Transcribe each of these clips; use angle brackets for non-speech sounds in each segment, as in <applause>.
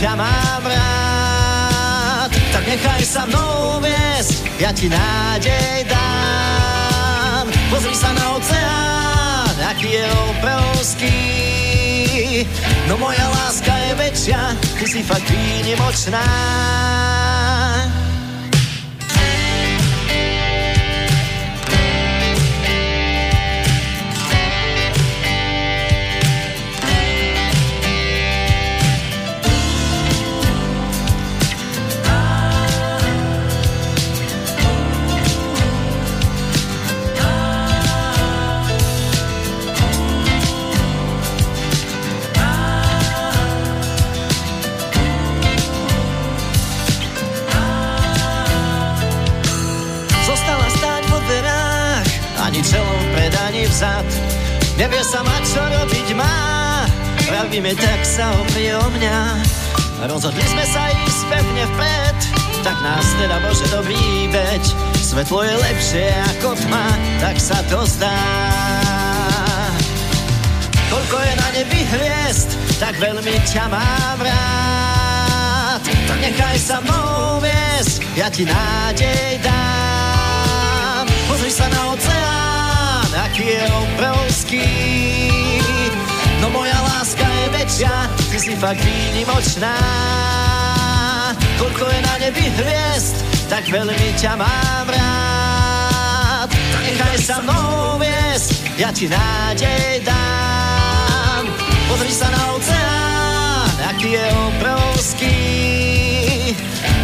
ťa mám rád. Tak nechaj sa mnou viesť, ja ti nádej dám. Pozri sa na oceán, aký je obrovský. No moja láska je väčšia, ty si fakt výnimočná. Vzad Nevie sa mať, čo robiť má. Pravíme, tak sa oprie o mňa. Rozhodli sme sa ísť pevne vpred. Tak nás teda môže dobrý veď. Svetlo je lepšie ako tma. Tak sa to zdá. Koľko je na nebi hviezd Tak veľmi ťa mám rád Tak nechaj sa mnou viesť Ja ti nádej dám. Pozri sa na oceán je obrovský. No moja láska je väčšia, ty si fakt výnimočná. Koľko je na nebi hviezd, tak veľmi ťa mám rád. Nechaj sa mnou viesť, ja ti nádej dám. Pozri sa na oceán, aký je obrovský.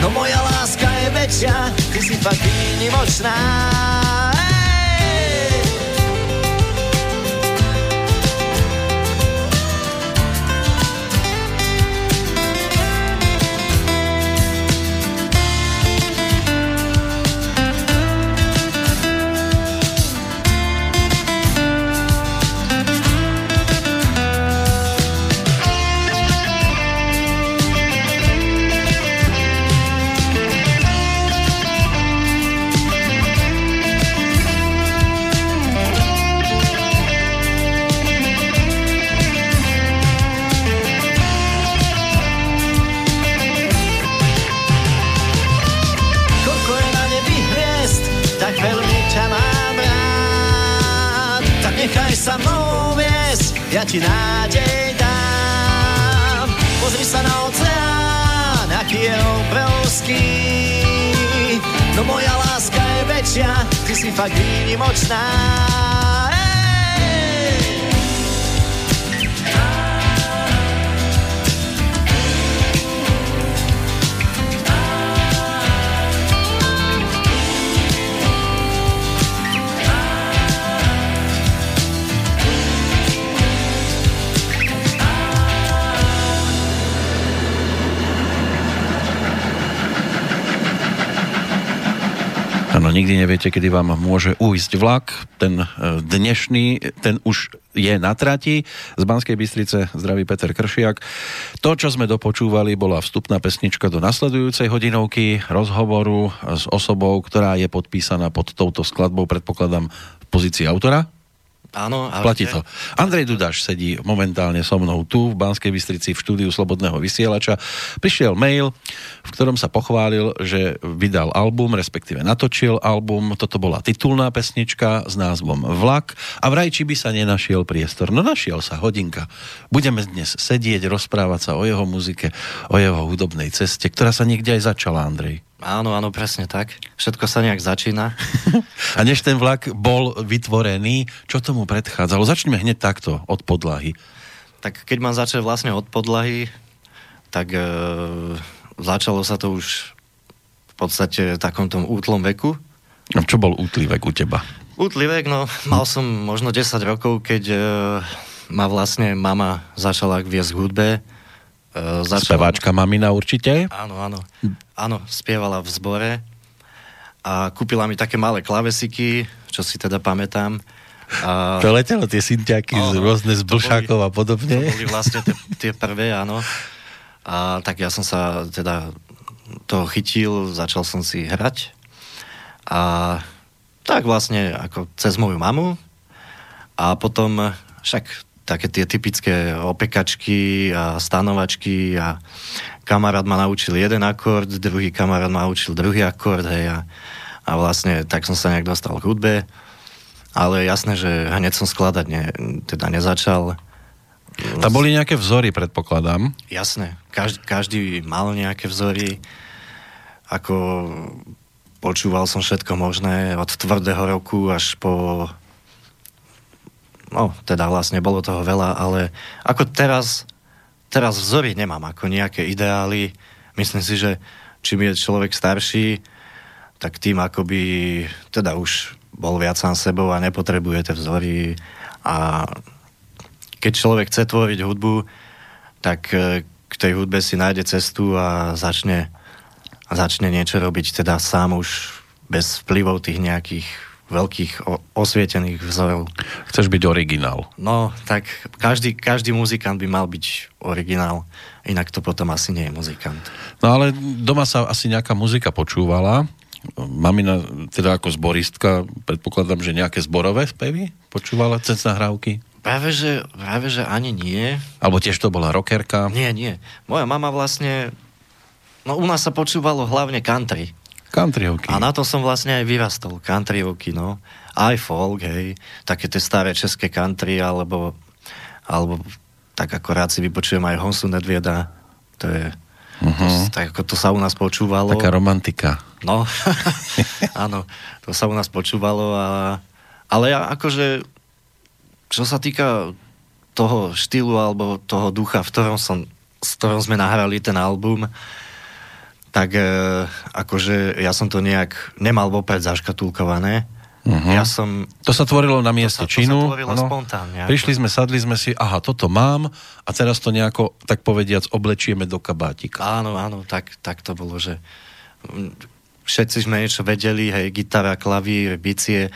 No moja láska je väčšia, ty si fakt výnimočná. Ja ti nádej dám. Pozri sa na oceán, aký je obrovský. No moja láska je väčšia, ty si fakt výnimočná. Nikdy neviete, kedy vám môže ujsť vlak. Ten e, dnešný, ten už je na trati. Z Banskej Bystrice zdraví Peter Kršiak. To, čo sme dopočúvali, bola vstupná pesnička do nasledujúcej hodinovky rozhovoru s osobou, ktorá je podpísaná pod touto skladbou, predpokladám, v pozícii autora. Áno, ale Platí to. Andrej Dudaš sedí momentálne so mnou tu v Banskej Bystrici v štúdiu Slobodného vysielača. Prišiel mail, v ktorom sa pochválil, že vydal album, respektíve natočil album. Toto bola titulná pesnička s názvom Vlak a vraj, či by sa nenašiel priestor. No našiel sa, hodinka. Budeme dnes sedieť, rozprávať sa o jeho muzike, o jeho hudobnej ceste, ktorá sa niekde aj začala, Andrej. Áno, áno, presne tak. Všetko sa nejak začína. <laughs> A než ten vlak bol vytvorený, čo tomu predchádzalo? Začneme hneď takto, od podlahy. Tak keď mám začať vlastne od podlahy, tak e, začalo sa to už v podstate v takom tom útlom veku. A čo bol útlý vek u teba? Útlý vek, no, mal som možno 10 rokov, keď e, ma vlastne mama začala viesť k hudbe začala... Speváčka mamina určite? Áno, áno. Áno, spievala v zbore a kúpila mi také malé klavesiky, čo si teda pamätám. A, to letelo tie synťaky z rôzne z blšákov a podobne. To boli vlastne tie, tie prvé, áno. A tak ja som sa teda toho chytil, začal som si hrať. A tak vlastne ako cez moju mamu. A potom však také tie typické opekačky a stanovačky a kamarát ma naučil jeden akord, druhý kamarát ma naučil druhý akord, hej, a, a vlastne tak som sa nejak dostal k hudbe ale jasné, že hneď som skladať ne, teda nezačal. Tam boli nejaké vzory, predpokladám. Jasné, každý, každý mal nejaké vzory, ako počúval som všetko možné, od tvrdého roku až po no, teda vlastne bolo toho veľa, ale ako teraz, teraz vzory nemám, ako nejaké ideály. Myslím si, že čím je človek starší, tak tým akoby, teda už bol viac sám sebou a nepotrebuje tie vzory a keď človek chce tvoriť hudbu, tak e, k tej hudbe si nájde cestu a začne, začne niečo robiť teda sám už bez vplyvov tých nejakých veľkých osvietených vzorov. Chceš byť originál. No, tak každý, každý muzikant by mal byť originál, inak to potom asi nie je muzikant. No ale doma sa asi nejaká muzika počúvala, mamina, teda ako zboristka, predpokladám, že nejaké zborové spevy počúvala cez nahrávky? Práve že, práve, že ani nie. Alebo tiež to bola rockerka? Nie, nie. Moja mama vlastne... No u nás sa počúvalo hlavne country. Countryovky. A na to som vlastne aj vyrastol. Countryovky, no. Aj folk, hej. Také tie staré české country, alebo, alebo tak ako rád si vypočujem aj Honsu Nedvieda. To je Uh-huh. To, tak ako to sa u nás počúvalo. Taká romantika. No, <laughs> áno, to sa u nás počúvalo a ale ja akože čo sa týka toho štýlu alebo toho ducha, v ktorom, som, s ktorom sme nahrali ten album, tak e, akože ja som to nejak nemal vopred zaškatulkované. Uh-huh. Ja som... To sa tvorilo na mieste to sa, činu. To sa tvorilo spontánne. Prišli sme, sadli sme si, aha, toto mám a teraz to nejako, tak povediac, oblečieme do kabátika. Áno, áno, tak, tak to bolo, že všetci sme niečo vedeli, hej, gitara, klavír, bicie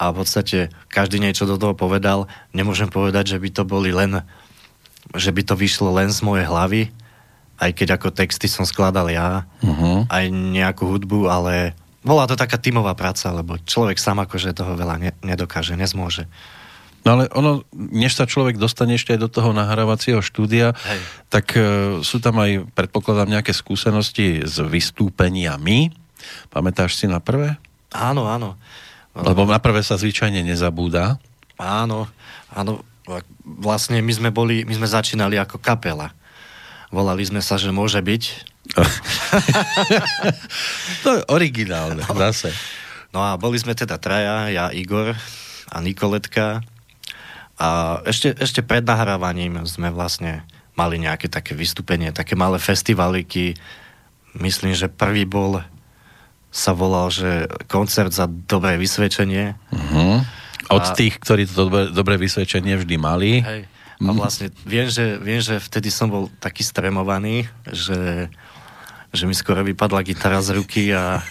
a v podstate každý niečo do toho povedal. Nemôžem povedať, že by to boli len, že by to vyšlo len z mojej hlavy, aj keď ako texty som skladal ja, uh-huh. aj nejakú hudbu, ale bola to taká tímová práca, lebo človek sám akože toho veľa ne, nedokáže, nezmôže. No ale ono, než sa človek dostane ešte aj do toho nahrávacieho štúdia, Hej. tak e, sú tam aj, predpokladám, nejaké skúsenosti s vystúpeniami. Pamätáš si na prvé? Áno, áno. Lebo na prvé sa zvyčajne nezabúda. Áno, áno. Vlastne my sme boli, my sme začínali ako kapela. Volali sme sa, že môže byť <laughs> to je originálne, no. zase. No a boli sme teda traja, ja, Igor a Nikoletka. A ešte, ešte pred nahrávaním sme vlastne mali nejaké také vystúpenie, také malé festivaliky. Myslím, že prvý bol sa volal, že koncert za dobré vysvedčenie. Uh-huh. Od a... tých, ktorí to dobré, dobré vysvedčenie vždy mali. Hej. A mhm. vlastne viem že, viem, že vtedy som bol taký stremovaný, že že mi skoro vypadla gitara z ruky a,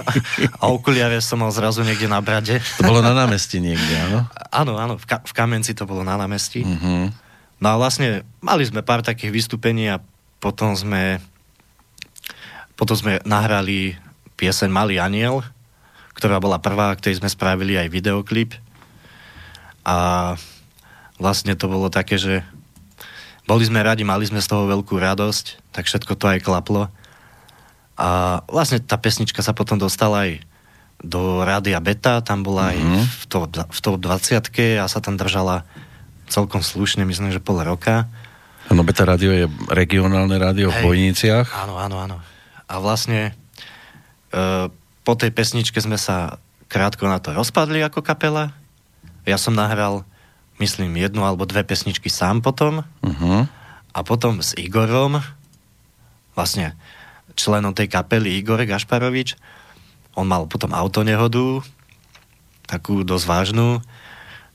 <laughs> a okuliare som mal zrazu niekde na brade. To bolo na námestí niekde, áno? Áno, áno, v, ka- v Kamenci to bolo na námestí. Uh-huh. No a vlastne mali sme pár takých vystúpení a potom sme potom sme nahrali pieseň Malý aniel, ktorá bola prvá, ktorej sme spravili aj videoklip. A vlastne to bolo také, že boli sme radi, mali sme z toho veľkú radosť, tak všetko to aj klaplo. A vlastne tá pesnička sa potom dostala aj do Rádia Beta, tam bola mm-hmm. aj mhm. v top, v top 20 a sa tam držala celkom slušne, myslím, že pol roka. Áno, Beta rádio je regionálne rádio Hej. v Bojniciach. Áno, áno, áno. A vlastne e, po tej pesničke sme sa krátko na to rozpadli ako kapela. Ja som nahral, myslím, jednu alebo dve pesničky sám potom. Uh-huh. A potom s Igorom, vlastne členom tej kapely Igor Gašparovič. On mal potom autonehodu, takú dosť vážnu,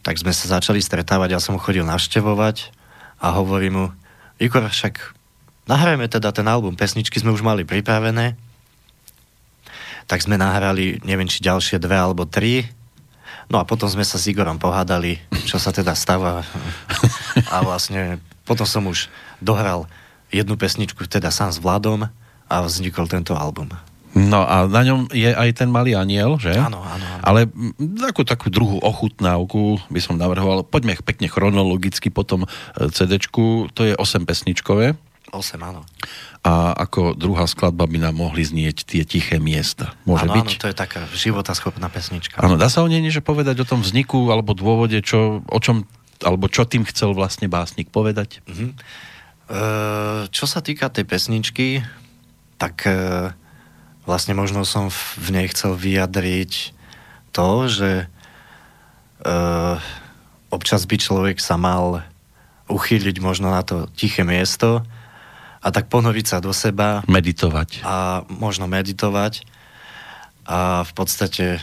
tak sme sa začali stretávať, ja som ho chodil navštevovať a hovorím mu, Igor, však nahrajme teda ten album, pesničky sme už mali pripravené, tak sme nahrali, neviem, či ďalšie dve alebo tri, No a potom sme sa s Igorom pohádali, čo sa teda stáva. A vlastne potom som už dohral jednu pesničku teda sám s Vladom a vznikol tento album. No a na ňom je aj ten malý aniel, že? Áno, áno. áno. Ale takú, takú druhú ochutnávku by som navrhoval. Poďme pekne chronologicky po tom e, CD-čku. To je 8 pesničkové. 8, áno. A ako druhá skladba by nám mohli znieť tie tiché miesta. Môže áno, byť? Áno, to je taká životaschopná pesnička. Áno, dá sa o nej niečo povedať o tom vzniku alebo dôvode, čo, o čom, alebo čo tým chcel vlastne básnik povedať? Uh-huh. E, čo sa týka tej pesničky, tak e, vlastne možno som v nej chcel vyjadriť to, že uh, občas by človek sa mal uchýliť možno na to tiché miesto a tak ponoriť sa do seba. Meditovať. A možno meditovať a v podstate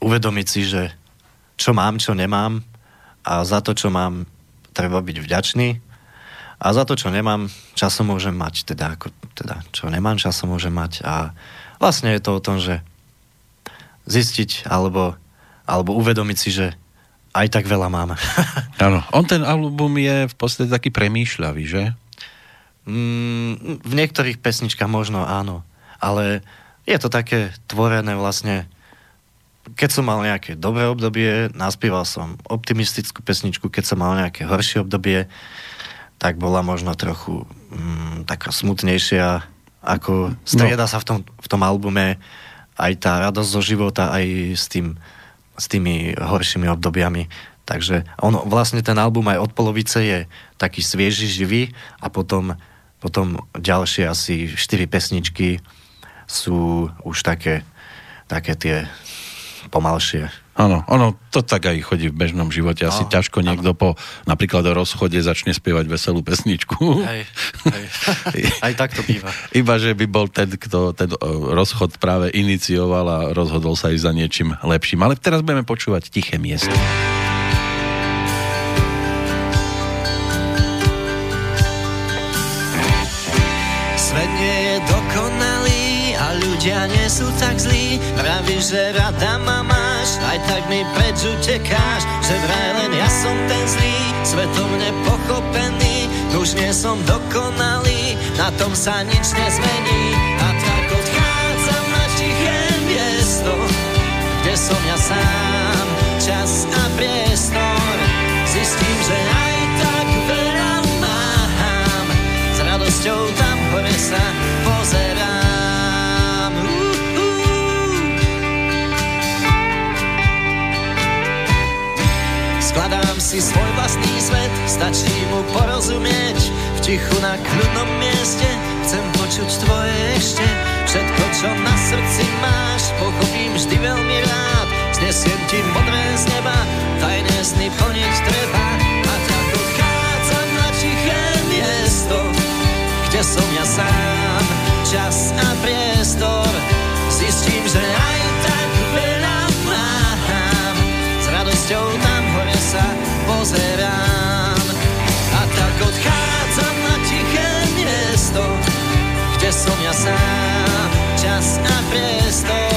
uvedomiť si, že čo mám, čo nemám a za to, čo mám, treba byť vďačný a za to, čo nemám, časom môžem mať, teda, ako, teda čo nemám, časom môžem mať a vlastne je to o tom, že zistiť alebo, alebo uvedomiť si, že aj tak veľa máme. <laughs> Áno, on ten album je v podstate taký premýšľavý, že? Mm, v niektorých pesničkách možno áno, ale je to také tvorené vlastne keď som mal nejaké dobré obdobie, naspieval som optimistickú pesničku, keď som mal nejaké horšie obdobie, tak bola možno trochu mm, taká smutnejšia ako strieda no. sa v tom, v tom albume aj tá radosť zo života, aj s, tým, s tými horšími obdobiami. Takže ono, vlastne ten album aj od polovice je taký svieži, živý a potom, potom ďalšie asi 4 pesničky sú už také, také tie pomalšie. Áno, ono to tak aj chodí v bežnom živote. Asi no, ťažko niekto po napríklad o rozchode začne spievať veselú pesničku. Hej, hej. <laughs> aj tak to býva. Iba, že by bol ten, kto ten rozchod práve inicioval a rozhodol sa ísť za niečím lepším. Ale teraz budeme počúvať tiché miesto. Ľudia nie sú tak zlí. Pravíš, že rada ma máš, aj tak mi preč utekáš, že vraj len ja som ten zlý, svetom nepochopený, už nie som dokonalý, na tom sa nič nezmení. A tak odchádzam na tiché miesto, kde som ja sám, čas a priestor. Zistím, že aj tak veľa mám, s radosťou tam hore Skladám si svoj vlastný svet, stačí mu porozumieť. V tichu na kľudnom mieste chcem počuť tvoje ešte. Všetko, čo na srdci máš, pochopím vždy veľmi rád. Znesiem ti modré z neba, tajné sny plniť kde som ja sám, čas a priestor.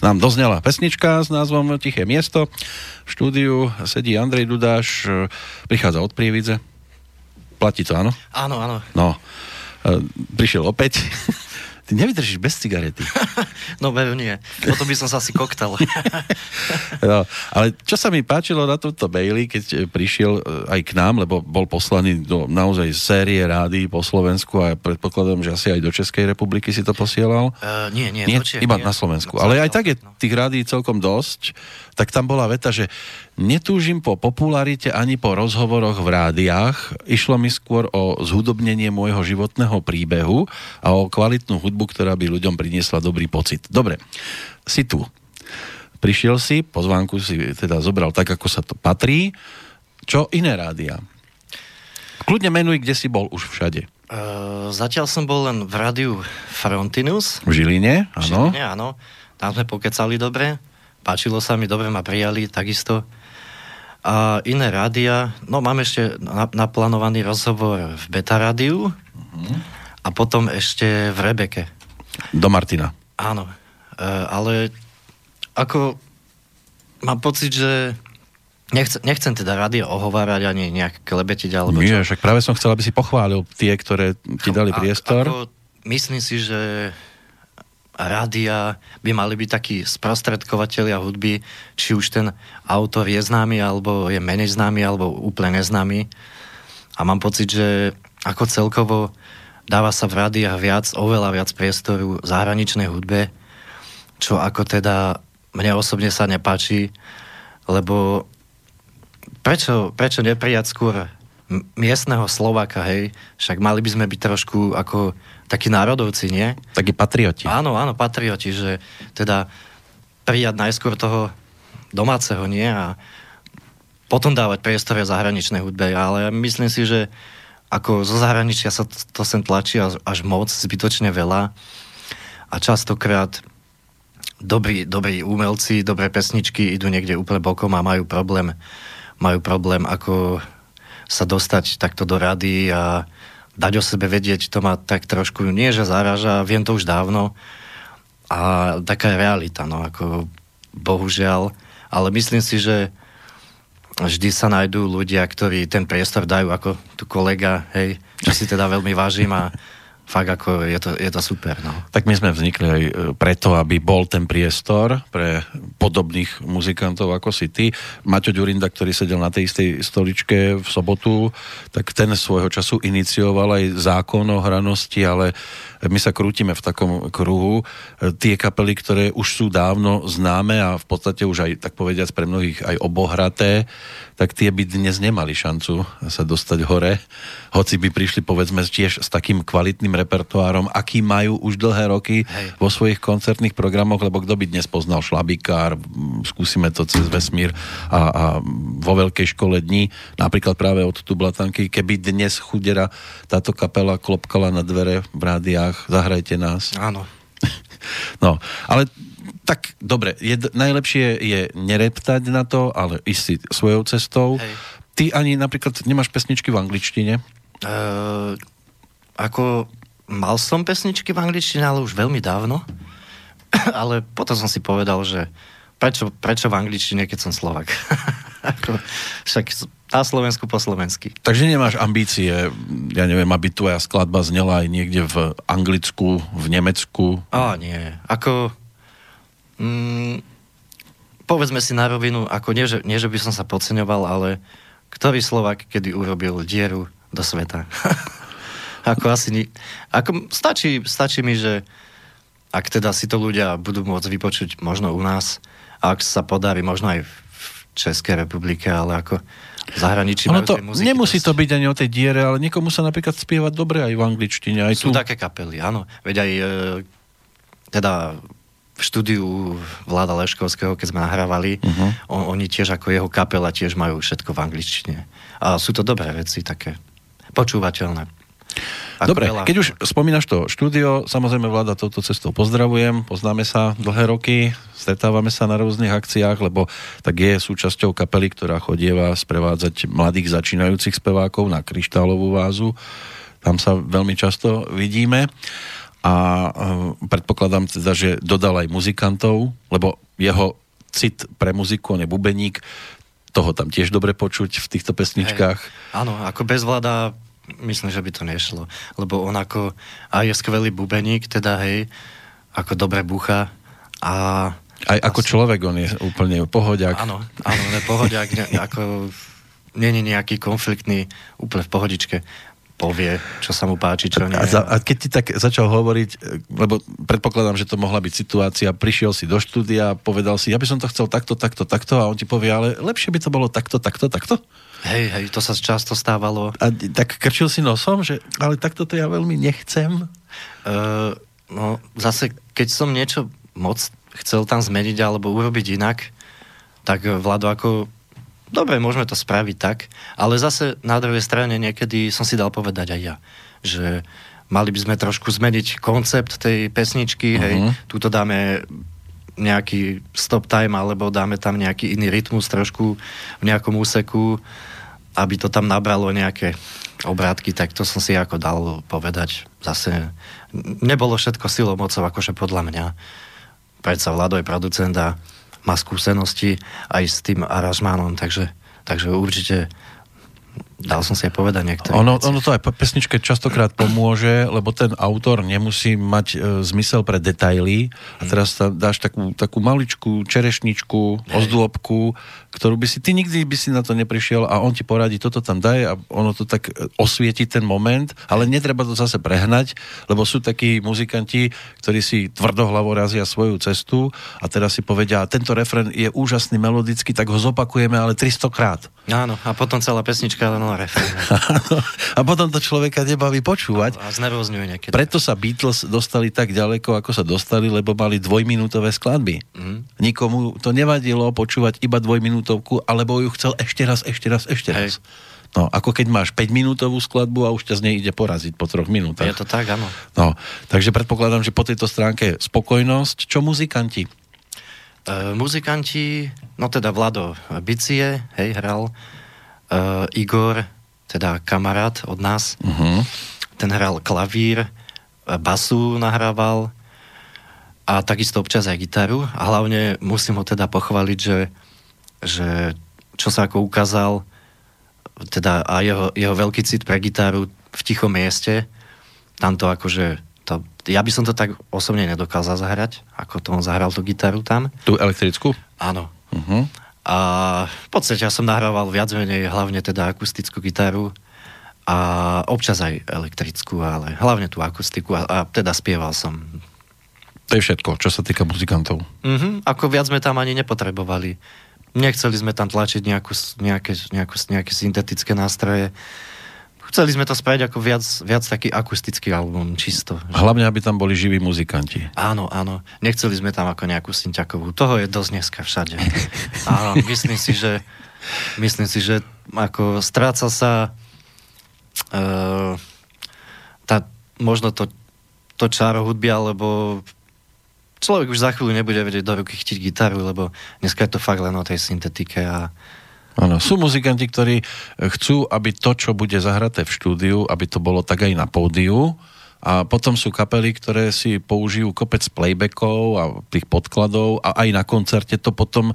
Nám doznela pesnička s názvom Tiché miesto. V štúdiu sedí Andrej Dudáš, e, prichádza od Prievidze. Platí to, áno? Áno, áno. No, e, prišiel opäť. <laughs> Ty nevydržíš bez cigarety. <laughs> No veru nie. Potom by som sa asi koktal. <laughs> No, ale čo sa mi páčilo na tomto Bailey, keď e, prišiel e, aj k nám, lebo bol poslaný do naozaj série rády po Slovensku a predpokladám, že asi aj do Českej republiky si to posielal. Uh, nie, nie, Nie, do Čiech iba nie. na Slovensku. No, Ale aj tak je no. tých rádií celkom dosť. Tak tam bola veta, že netúžim po popularite ani po rozhovoroch v rádiách. Išlo mi skôr o zhudobnenie môjho životného príbehu a o kvalitnú hudbu, ktorá by ľuďom priniesla dobrý pocit. Dobre, si tu. Prišiel si, pozvánku si teda zobral tak, ako sa to patrí. Čo iné rádia? Kľudne menuj, kde si bol už všade. Uh, zatiaľ som bol len v rádiu Frontinus. V Žiline, V áno. Žiline, áno. Tam sme pokecali dobre. Páčilo sa mi, dobre ma prijali, takisto. A iné rádia, no mám ešte na, naplánovaný rozhovor v Beta rádiu Mhm. a potom ešte v Rebeke. Do Martina. Áno. E, ale ako mám pocit, že nechcem, nechcem teda rádio ohovárať ani nejak klebetiť alebo Nie, však práve som chcel, aby si pochválil tie, ktoré ti dali A- priestor. Ako, myslím si, že rádia by mali byť takí sprostredkovateľia hudby, či už ten autor je známy, alebo je menej známy, alebo úplne neznámy. A mám pocit, že ako celkovo dáva sa v rádiách viac, oveľa viac priestoru zahraničnej hudbe, čo ako teda mne osobne sa nepáči, lebo prečo, prečo neprijať skôr miestneho Slováka, hej? Však mali by sme byť trošku ako takí národovci, nie? Takí patrioti. Áno, áno, patrioti, že teda prijať najskôr toho domáceho, nie? A potom dávať priestor zahraničnej hudbe, ale myslím si, že ako zo zahraničia sa to, to sem tlačí až, až moc, zbytočne veľa a častokrát dobrí, dobrí umelci, dobré pesničky idú niekde úplne bokom a majú problém, majú problém ako sa dostať takto do rady a dať o sebe vedieť, to ma tak trošku nie, že zaraža, viem to už dávno a taká je realita, no ako bohužiaľ, ale myslím si, že vždy sa nájdú ľudia, ktorí ten priestor dajú ako tu kolega, hej, čo si teda veľmi vážim a fakt ako je to, je to super, no. Tak my sme vznikli aj e, preto, aby bol ten priestor pre podobných muzikantov ako si ty. Maťo Ďurinda, ktorý sedel na tej istej stoličke v sobotu, tak ten svojho času inicioval aj zákon o hranosti, ale my sa krútime v takom kruhu. Tie kapely, ktoré už sú dávno známe a v podstate už aj, tak povediac, pre mnohých aj obohraté, tak tie by dnes nemali šancu sa dostať hore, hoci by prišli povedzme tiež s takým kvalitným repertoárom, aký majú už dlhé roky Hej. vo svojich koncertných programoch, lebo kto by dnes poznal Šlabikár, skúsime to cez vesmír a, a vo veľkej škole dní, napríklad práve od Tublatanky, keby dnes chudera táto kapela klopkala na dvere v rádiách, zahrajte nás. Áno. <laughs> No, ale tak dobre, je, najlepšie je nereptať na to, ale ísť si svojou cestou. Hej. Ty ani napríklad nemáš pesničky v angličtine. Uh, ako mal som pesničky v angličtine, ale už veľmi dávno. <clears throat> ale potom som si povedal, že prečo, prečo v angličtine, keď som Slovak? <laughs> ako, však na Slovensku po slovensky. Takže nemáš ambície, ja neviem, aby tvoja skladba znela aj niekde v Anglicku, v Nemecku. Á, nie. Ako... Mm, povedzme si na rovinu, ako nie že, nie, že by som sa podceňoval, ale ktorý Slovak kedy urobil dieru do sveta? <laughs> ako asi... Ni- ako stačí, stačí mi, že ak teda si to ľudia budú môcť vypočuť možno u nás, a ak sa podarí možno aj v Českej republike, ale ako v zahraničí Ono to, muziky nemusí dosť. to byť ani o tej diere, ale niekomu sa napríklad spievať dobre aj v angličtine. Aj Sú tu. také kapely, áno. Veď aj e, teda v štúdiu Vláda Leškovského, keď sme nahrávali, Mhm. uh-huh. on, oni tiež ako jeho kapela tiež majú všetko v angličtine. A sú to dobré veci, také počúvateľné. Ako Dobre, veľa... keď už spomínaš to štúdio, samozrejme vláda touto cestou pozdravujem, poznáme sa dlhé roky, stretávame sa na rôznych akciách, lebo tak je súčasťou kapely, ktorá chodieva sprevádzať mladých začínajúcich spevákov na kryštálovú vázu. Tam sa veľmi často vidíme a e, predpokladám teda, že dodal aj muzikantov, lebo jeho cit pre muziku, on je bubeník, toho tam tiež dobre počuť v týchto pesničkách. Hej. Áno, ako bez vláda myslím, že by to nešlo. Lebo on ako aj je skvelý bubeník, teda hej, ako dobre bucha a... Aj ako človek on je úplne pohodiak. Áno, áno, ne, pohodiak, ne, ako není nejaký konfliktný, úplne v pohodičke povie, čo sa mu páči, čo nie. A, za, a keď ti tak začal hovoriť, lebo predpokladám, že to mohla byť situácia, prišiel si do štúdia, povedal si, ja by som to chcel takto, takto, takto a on ti povie, ale lepšie by to bolo takto, takto, takto? Hej, hej, to sa často stávalo. A tak krčil si nosom, že ale takto to ja veľmi nechcem? Uh, no, zase, keď som niečo moc chcel tam zmeniť alebo urobiť inak, tak Vlado ako dobre, môžeme to spraviť tak, ale zase na druhej strane niekedy som si dal povedať aj ja, že mali by sme trošku zmeniť koncept tej pesničky, uh-huh. hej, mhm. túto dáme nejaký stop time, alebo dáme tam nejaký iný rytmus trošku v nejakom úseku, aby to tam nabralo nejaké obrátky, tak to som si ako dal povedať. Zase nebolo všetko silou mocou, akože podľa mňa. Predsa Vlado je producent a má skúsenosti aj s tým aranžmánom, takže, takže určite dal som si aj povedať niektoré ono, ono to aj pesničke častokrát pomôže, lebo ten autor nemusí mať e, zmysel pre detaily. A teraz tam dáš takú, takú maličku čerešničku, ozdôbku, ktorú by si, ty nikdy by si na to neprišiel a on ti poradí, toto tam daj a ono to tak e, osvieti ten moment, ale netreba to zase prehnať, lebo sú takí muzikanti, ktorí si tvrdohlavo razia svoju cestu a teraz si povedia, tento refren je úžasný melodický, tak ho zopakujeme, ale 300 krát. Áno, a potom celá pesnička len refren. <laughs> a potom to človeka nebaví počúvať. A znervozňuje niekedy. Preto sa Beatles dostali tak ďaleko, ako sa dostali, lebo mali dvojminútové skladby. Mm. Nikomu to nevadilo počúvať iba dvojminútové minútovku, alebo ju chcel ešte raz, ešte raz, ešte raz. Hej. No, ako keď máš 5 minútovú skladbu a už ťa z nej ide poraziť po troch minútach. Je to tak, áno. No, takže predpokladám, že po tejto stránke spokojnosť. Čo muzikanti? Uh, muzikanti, no teda Vlado Bicie, hej, hral. Uh, Igor, teda kamarát od nás, uh-huh. ten hral klavír, basu nahrával a takisto občas aj gitaru. A hlavne musím ho teda pochváliť, že že čo sa ako ukázal, teda a jeho, jeho veľký cit pre gitaru v tichom mieste, tam to akože, to, ja by som to tak osobne nedokázal zahrať, ako to on zahral tú gitaru tam. Tú elektrickú? Áno. Uh-huh. A v podstate ja som nahrával viac menej hlavne teda akustickú gitaru a občas aj elektrickú, ale hlavne tú akustiku a, a teda spieval som. To je všetko, čo sa týka muzikantov. Uh-huh. Ako viac sme tam ani nepotrebovali Nechceli sme tam tlačiť nejakú, nejaké, nejakú, nejaké syntetické nástroje. Chceli sme to spraviť ako viac, viac taký akustický album, čisto. Hlavne, aby tam boli živí muzikanti. Áno, áno. Nechceli sme tam ako nejakú synťakovú. Toho je dosť dneska všade. <laughs> Áno, myslím si, že myslím si, že ako stráca sa uh, tá, možno to, to čaro hudby, alebo človek už za chvíľu nebude vedieť do ruky chytiť gitaru, lebo dneska je to fakt len o tej syntetike a Áno, sú muzikanti, ktorí chcú, aby to, čo bude zahraté v štúdiu, aby to bolo tak aj na pódiu, a potom sú kapely, ktoré si použijú kopec playbackov a tých podkladov a aj na koncerte to potom e,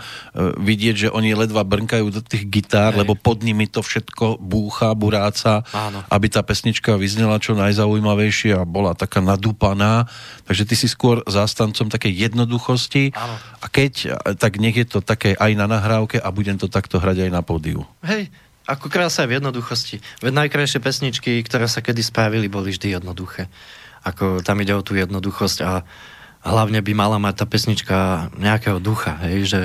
vidieť, že oni ledva brnkajú do tých gitár, Hej. lebo pod nimi to všetko búcha, buráca, Áno. aby tá pesnička vyznela čo najzaujímavejšie a bola taká nadúpaná. Takže ty si skôr zástancom takej jednoduchosti Áno. a keď, tak nech je to také aj na nahrávke a budem to takto hrať aj na pódiu. Hej, ako krása v jednoduchosti. Veď najkrajšie pesničky, ktoré sa kedy spravili, boli vždy jednoduché. Ako tam ide o tú jednoduchosť a hlavne by mala mať tá pesnička nejakého ducha, hej, že,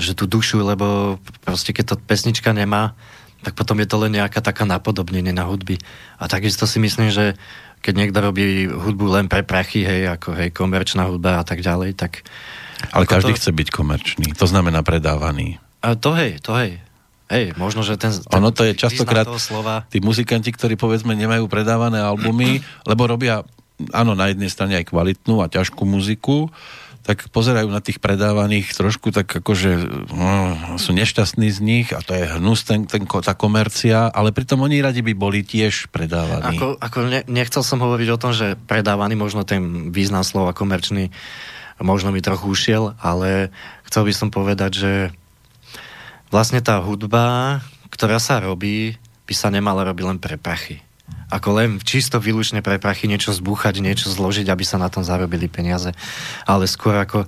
že tú dušu, lebo proste keď to pesnička nemá, tak potom je to len nejaká taká napodobnenie na hudby. A takisto si myslím, že keď niekto robí hudbu len pre prachy, hej, ako hej, komerčná hudba a tak ďalej, tak... Ale každý to... chce byť komerčný, to znamená predávaný. A to hej, to hej. Hej, možno, že ten... ten ono to je častokrát slova... tí muzikanti, ktorí povedzme nemajú predávané albumy, <clears throat> lebo robia, áno, na jednej strane aj kvalitnú a ťažkú muziku, tak pozerajú na tých predávaných trošku tak akože no, sú nešťastní z nich a to je hnus ten, ten, tá komercia, ale pritom oni radi by boli tiež predávaní. Ako, ako ne, nechcel som hovoriť o tom, že predávaný možno ten význam slova komerčný možno mi trochu ušiel, ale chcel by som povedať, že vlastne tá hudba, ktorá sa robí, by sa nemala robiť len pre prachy ako len čisto výlučne pre prachy niečo zbúchať, niečo zložiť, aby sa na tom zarobili peniaze. Ale skôr ako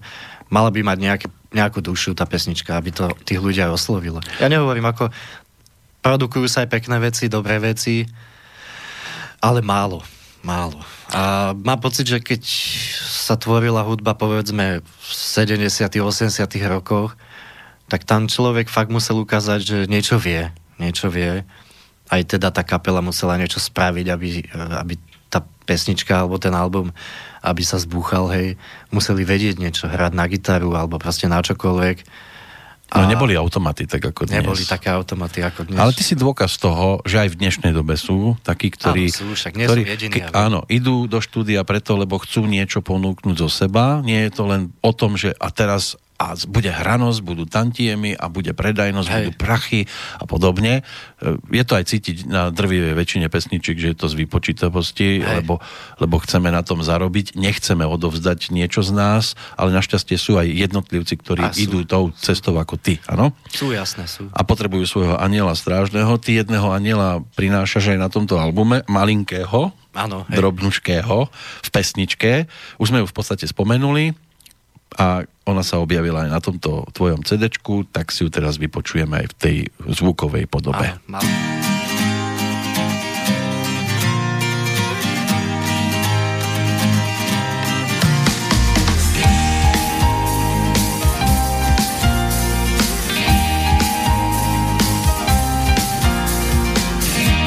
mala by mať nejaký, nejakú dušu tá pesnička, aby to tých ľudia oslovilo. Ja nehovorím, ako produkujú sa aj pekné veci, dobré veci, ale málo. Málo. A mám pocit, že keď sa tvorila hudba povedzme v 70 80 rokoch, tak tam človek fakt musel ukázať, že niečo vie. Niečo vie aj teda tá kapela musela niečo spraviť, aby, aby tá pesnička alebo ten album, aby sa zbúchal, hej, museli vedieť niečo, hrať na gitaru alebo proste na čokoľvek. No neboli automaty tak ako dnes. Neboli také automaty ako dnes. Ale ty si dôkaz toho, že aj v dnešnej dobe sú takí, ktorí... Áno, sú, však nie ktorí, sú jediní. Ke, áno, idú do štúdia preto, lebo chcú niečo ponúknuť zo seba. Nie je to len o tom, že a teraz a bude hranosť, budú tantiemy a bude predajnosť, Hej. budú prachy a podobne. E, je to aj cítiť na drvivej väčšine pesničiek, že je to z vypočítavosti, lebo, lebo chceme na tom zarobiť, nechceme odovzdať niečo z nás, ale našťastie sú aj jednotlivci, ktorí idú tou cestou ako ty, áno? Sú, jasné, sú. A potrebujú svojho aniela strážneho. Ty jedného aniela prinášaš aj na tomto albume, malinkého, Áno, drobnučkého v pesničke. Už sme ju v podstate spomenuli a ona sa objavila aj na tomto tvojom cd tak si ju teraz vypočujeme aj v tej zvukovej podobe. Áno,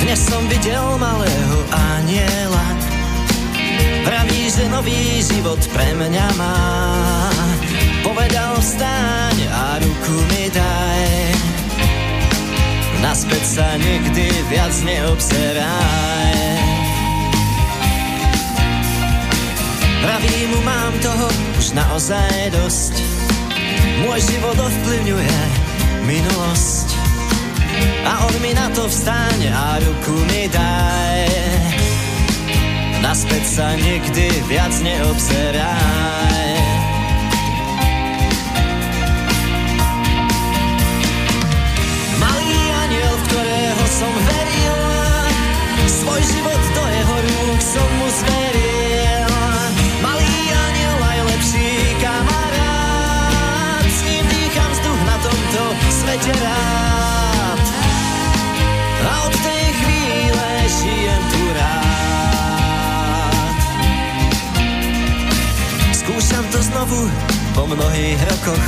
Dnes som videl malého aniela. Praví, že nový život pre mňa má Povedal vstaň a ruku mi daj. Naspäť sa nikdy viac neobzeraj. Pravý mu mám toho už naozaj dosť. Môj život ovplyvňuje minulosť. A on mi na to vstaň a ruku mi daj. Naspäť sa nikdy viac neobzeraj svoj život do jeho rúk som mu zveril. Malý aniel, najlepší kamarát, s ním dýcham vzduch na tomto svete rád. A od tej chvíle žijem tu rád. Skúšam to znovu po mnohých rokoch,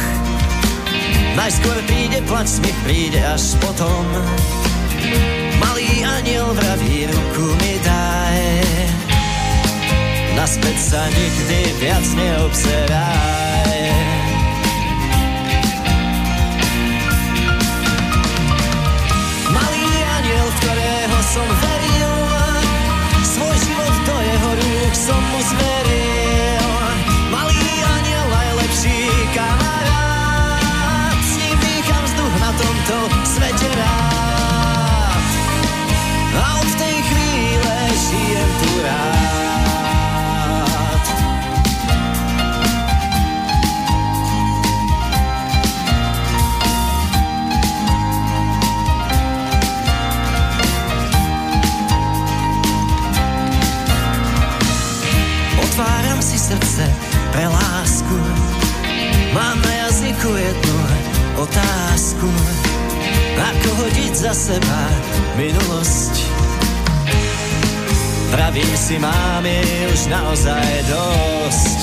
Najskôr príde plač, smich príde až potom. Malý aniel vraví, ruku mi daj. Naspäť sa nikdy viac neobzeraj. Malý aniel, v ktorého som veril, svoj život do jeho rúk som mu minulosť? Pravím si, mám už naozaj dosť.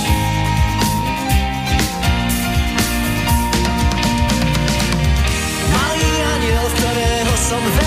Malý aniel, ktorého som veril,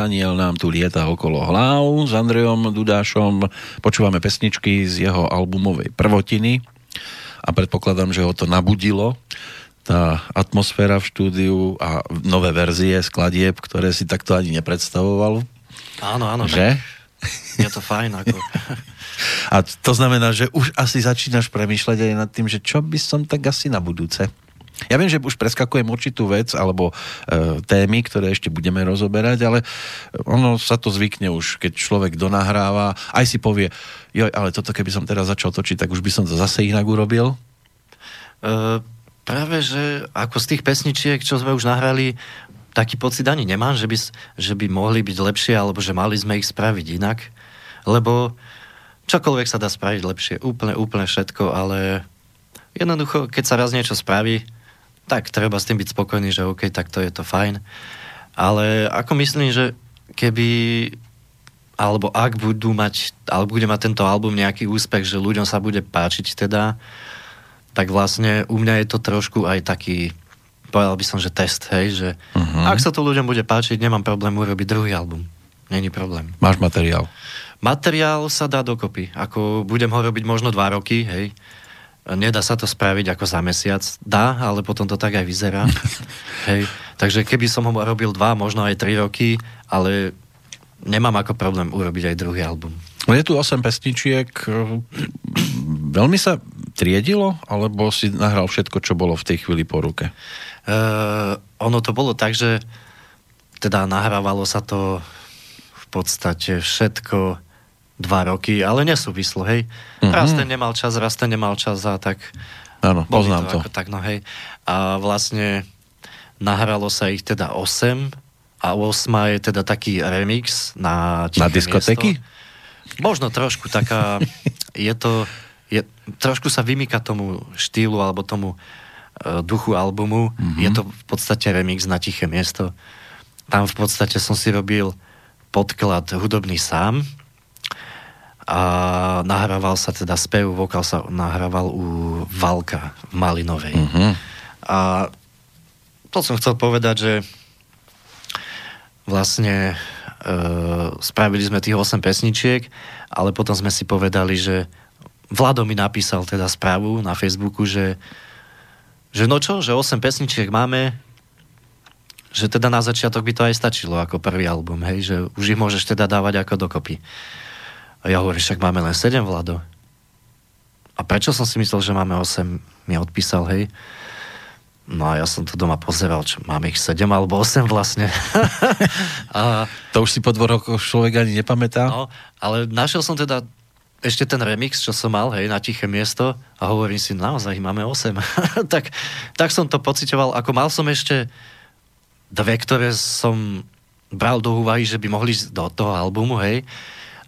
aniel nám tu lieta okolo hlav s Andrejom Dudášom. Počúvame pesničky z jeho albumovej prvotiny a predpokladám, že ho to nabudilo tá atmosféra v štúdiu a nové verzie skladieb, ktoré si takto ani nepredstavoval. Áno, áno. Že? Je to fajn. Ako. <laughs> A to znamená, že už asi začínaš premýšľať aj nad tým, že čo by som tak asi na budúce. Ja viem, že už preskakujem určitú vec alebo e, témy, ktoré ešte budeme rozoberať, ale ono sa to zvykne už, keď človek donahráva, aj si povie, joj, ale toto keby som teraz začal točiť, tak už by som to zase inak urobil. Uh, práve, že ako z tých pesničiek, čo sme už nahrali, taký pocit ani nemám, že by, že by mohli byť lepšie, alebo že mali sme ich spraviť inak. Lebo čokoľvek sa dá spraviť lepšie, úplne, úplne všetko, ale jednoducho, keď sa raz niečo spraví, tak treba s tým byť spokojný, že OK, tak to je to fajn. Ale ako myslím, že keby alebo ak budú mať, alebo bude mať tento album nejaký úspech, že ľuďom sa bude páčiť teda, tak vlastne u mňa je to trošku aj taký, povedal by som, že test, hej, že uh-huh. ak sa to ľuďom bude páčiť, nemám problém urobiť druhý album. Není problém. Máš materiál. Materiál sa dá dokopy. Ako budem ho robiť možno dva roky, hej. Nedá sa to spraviť ako za mesiac. Dá, ale potom to tak aj vyzerá. <laughs> hej. Takže keby som ho robil dva, možno aj tri roky, ale nemám ako problém urobiť aj druhý album. No Je tu 8 pesničiek. Veľmi sa triedilo, alebo si nahral všetko, čo bolo v tej chvíli po ruke? Uh, ono to bolo tak, že teda nahrávalo sa to v podstate všetko dva roky, ale nesúvislo, hej. Mhm. Raz ten nemal čas, raz ten nemal čas a tak... Áno, poznám to. Ako tak, no hej. A vlastne nahralo sa ich teda 8 a 8 je teda taký remix na tiché Na diskotéky? Miesto. Možno trošku taká, <laughs> je to, je, trošku sa vymýka tomu štýlu alebo tomu uh, duchu albumu. Mhm. Mm-hmm. Je to v podstate remix na tiché miesto. Tam v podstate som si robil podklad hudobný sám a nahrával sa teda spev, vokál sa nahrával u Valka v Malinovej. Mhm. A to som chcel povedať, že vlastne e, spravili sme tých 8 pesničiek, ale potom sme si povedali, že Vlado mi napísal teda správu na Facebooku, že, že no čo, že 8 pesničiek máme, že teda na začiatok by to aj stačilo ako prvý album, hej, že už ich môžeš teda dávať ako dokopy. A ja hovorím, však máme len 7, Vlado. A prečo som si myslel, že máme 8, mi odpísal, hej. No a ja som to doma pozeral, čo máme ich 7 alebo 8 vlastne. <laughs> a, To už si po dvoch rokoch človek ani nepamätá? no, ale našiel som teda ešte ten remix, čo som mal, hej, na tiché miesto a hovorím si, naozaj ich máme 8. <laughs> tak, tak som to pocitoval, ako mal som ešte dve, ktoré som bral do úvahy, že by mohli ísť do toho albumu, hej,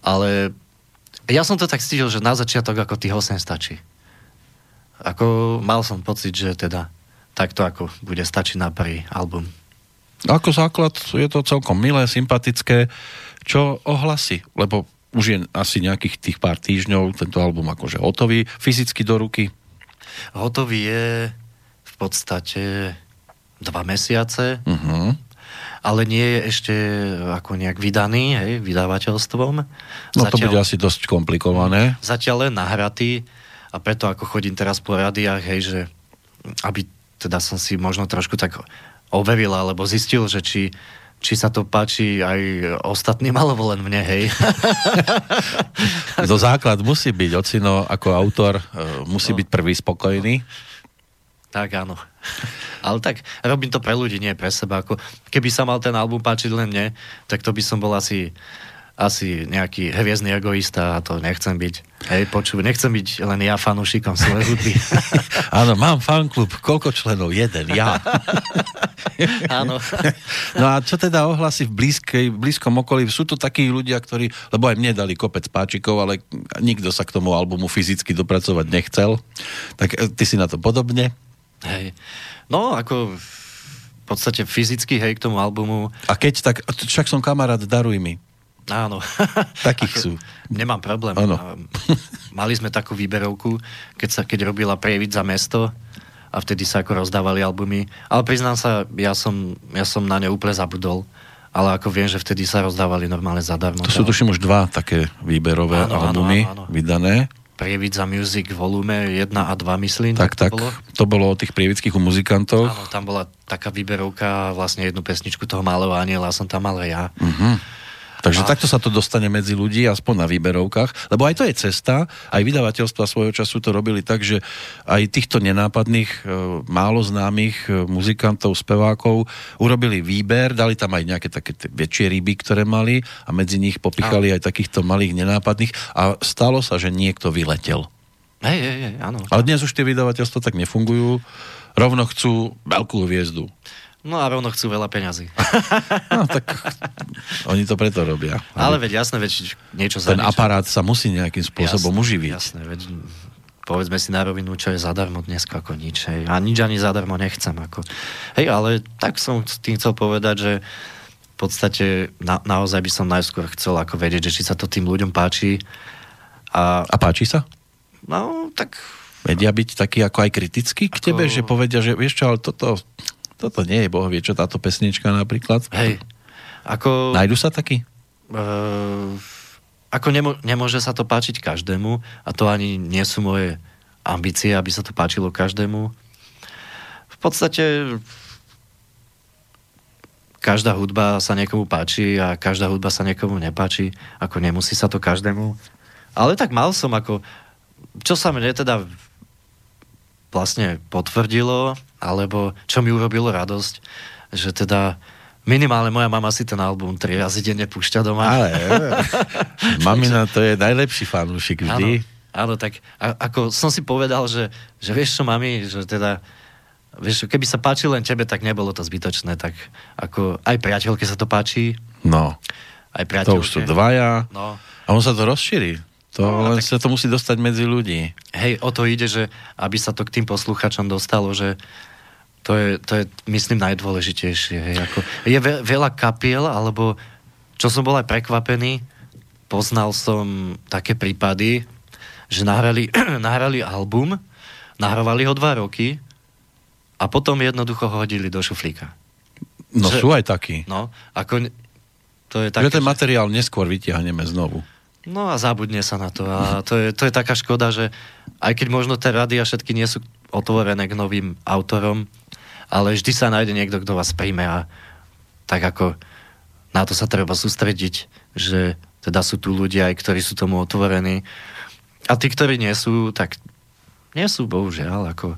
ale ja som to tak cítil, že na začiatok ako tých 8 stačí. Ako mal som pocit, že teda takto ako bude stačiť na prvý album. Ako základ je to celkom milé, sympatické. Čo ohlasy? Lebo už je asi nejakých tých pár týždňov tento album akože hotový, fyzicky do ruky. Hotový je v podstate dva mesiace, Uh-huh. Ale nie je ešte ako nejak vydaný, hej, vydavateľstvom. No to bude asi dosť komplikované. Zatiaľ len nahratý a preto ako chodím teraz po radiách, hej, že aby teda som si možno trošku tak overil alebo zistil, že či či sa to páči aj ostatným, <laughs> alebo len mne, hej. <laughs> Do základ musí byť, ocino ako autor e, musí no. byť prvý spokojný. Tak áno. Ale tak robím to pre ľudí, nie pre seba. Ako, keby sa mal ten album páčiť len mne, tak to by som bol asi asi nejaký hviezdny egoista a to nechcem byť. Hej, počuj, nechcem byť len ja fanúšikom svojej hudby. <laughs> Áno, mám fanklub. Koľko členov? Jeden, ja. <laughs> Áno. no a čo teda ohlasy v blízkej, blízkom okolí? Sú to takí ľudia, ktorí, lebo aj mne dali kopec páčikov, ale nikto sa k tomu albumu fyzicky dopracovať nechcel. Tak e, ty si na to podobne? Hej. No, ako v podstate fyzicky, hej, k tomu albumu. A keď tak, však som kamarát, daruj mi. Áno. <laughs> Takých sú. Nemám problém. Ano. Mali sme takú výberovku, keď, sa, keď robila Prievid za mesto a vtedy sa ako rozdávali albumy. Ale priznám sa, ja som, ja som na ne úplne zabudol. Ale ako viem, že vtedy sa rozdávali normálne zadarmo. To sú tuším už dva také výberové áno, albumy áno, áno, áno. vydané. Prievidza Music volume 1 a 2, myslím. Tak, tak. To bolo, to bolo o tých prievidských muzikantoch. Áno, tam bola taká výberovka, vlastne jednu pesničku toho malého aniela som tam mal ja. Uh-huh. Takže a... takto sa to dostane medzi ľudí, aspoň na výberovkách, lebo aj to je cesta, aj vydavateľstva svojho času to robili tak, že aj týchto nenápadných, e, málo známych e, muzikantov, spevákov urobili výber, dali tam aj nejaké také väčšie ryby, ktoré mali a medzi nich popichali aj takýchto malých nenápadných a stalo sa, že niekto vyletel. Hej, hej, hej, áno. Ale dnes už tie vydavateľstva tak nefungujú, rovno chcú veľkú hviezdu. No a rovno chcú veľa peňazí. <laughs> No tak oni to preto robia. Ale veď jasné, veď niečo za Ten niečo. aparát sa musí nejakým spôsobom jasné, uživiť. Jasné, veď povedzme si na rovinu, čo je zadarmo dnes ako nič. Hej. A nič ani zadarmo nechcem. Ako. Hej, ale tak som tým chcel povedať, že v podstate na, naozaj by som najskôr chcel ako vedieť, že či sa to tým ľuďom páči. A, a páči sa? No, tak... Vedia byť taký ako aj kritický k ako... tebe, že povedia, že vieš čo, ale toto toto nie je boh vie čo táto pesnička napríklad. Hej. Ako... Najdu sa taký? Uh, ako nemo, nemôže sa to páčiť každému a to ani nie sú moje ambície, aby sa to páčilo každému. V podstate každá hudba sa niekomu páči a každá hudba sa niekomu nepáči, ako nemusí sa to každému. Ale tak mal som ako, čo sa mne teda vlastne potvrdilo, alebo čo mi urobilo radosť, že teda minimálne moja mama si ten album tri razy denne púšťa doma. Ale, <laughs> mamina to je najlepší fanúšik vždy. Áno, áno tak a, ako som si povedal, že, že vieš čo, mami, že teda vieš, keby sa páči len tebe, tak nebolo to zbytočné, tak ako aj priateľke sa to páči. No. Aj priateľke. To už sú dvaja. No. A on sa to rozšíri. To no, len tak... sa to musí dostať medzi ľudí. Hej, o to ide, že aby sa to k tým posluchačom dostalo, že to je, to je myslím, najdôležitejšie. Hej, ako, je ve, veľa kapiel, alebo čo som bol aj prekvapený, poznal som také prípady, že nahrali, <clears throat> nahrali album, nahrávali ho dva roky a potom jednoducho ho hodili do šuflíka. No že, sú aj takí. No, ako to je také, že ten materiál neskôr vytiahneme znovu. No a zabudne sa na to. A to je, to je taká škoda, že aj keď možno tie rady a všetky nie sú otvorené k novým autorom, ale vždy sa nájde niekto, kto vás príjme a tak ako na to sa treba sústrediť, že teda sú tu ľudia aj, ktorí sú tomu otvorení. A tí, ktorí nie sú, tak nie sú, bohužiaľ, ako...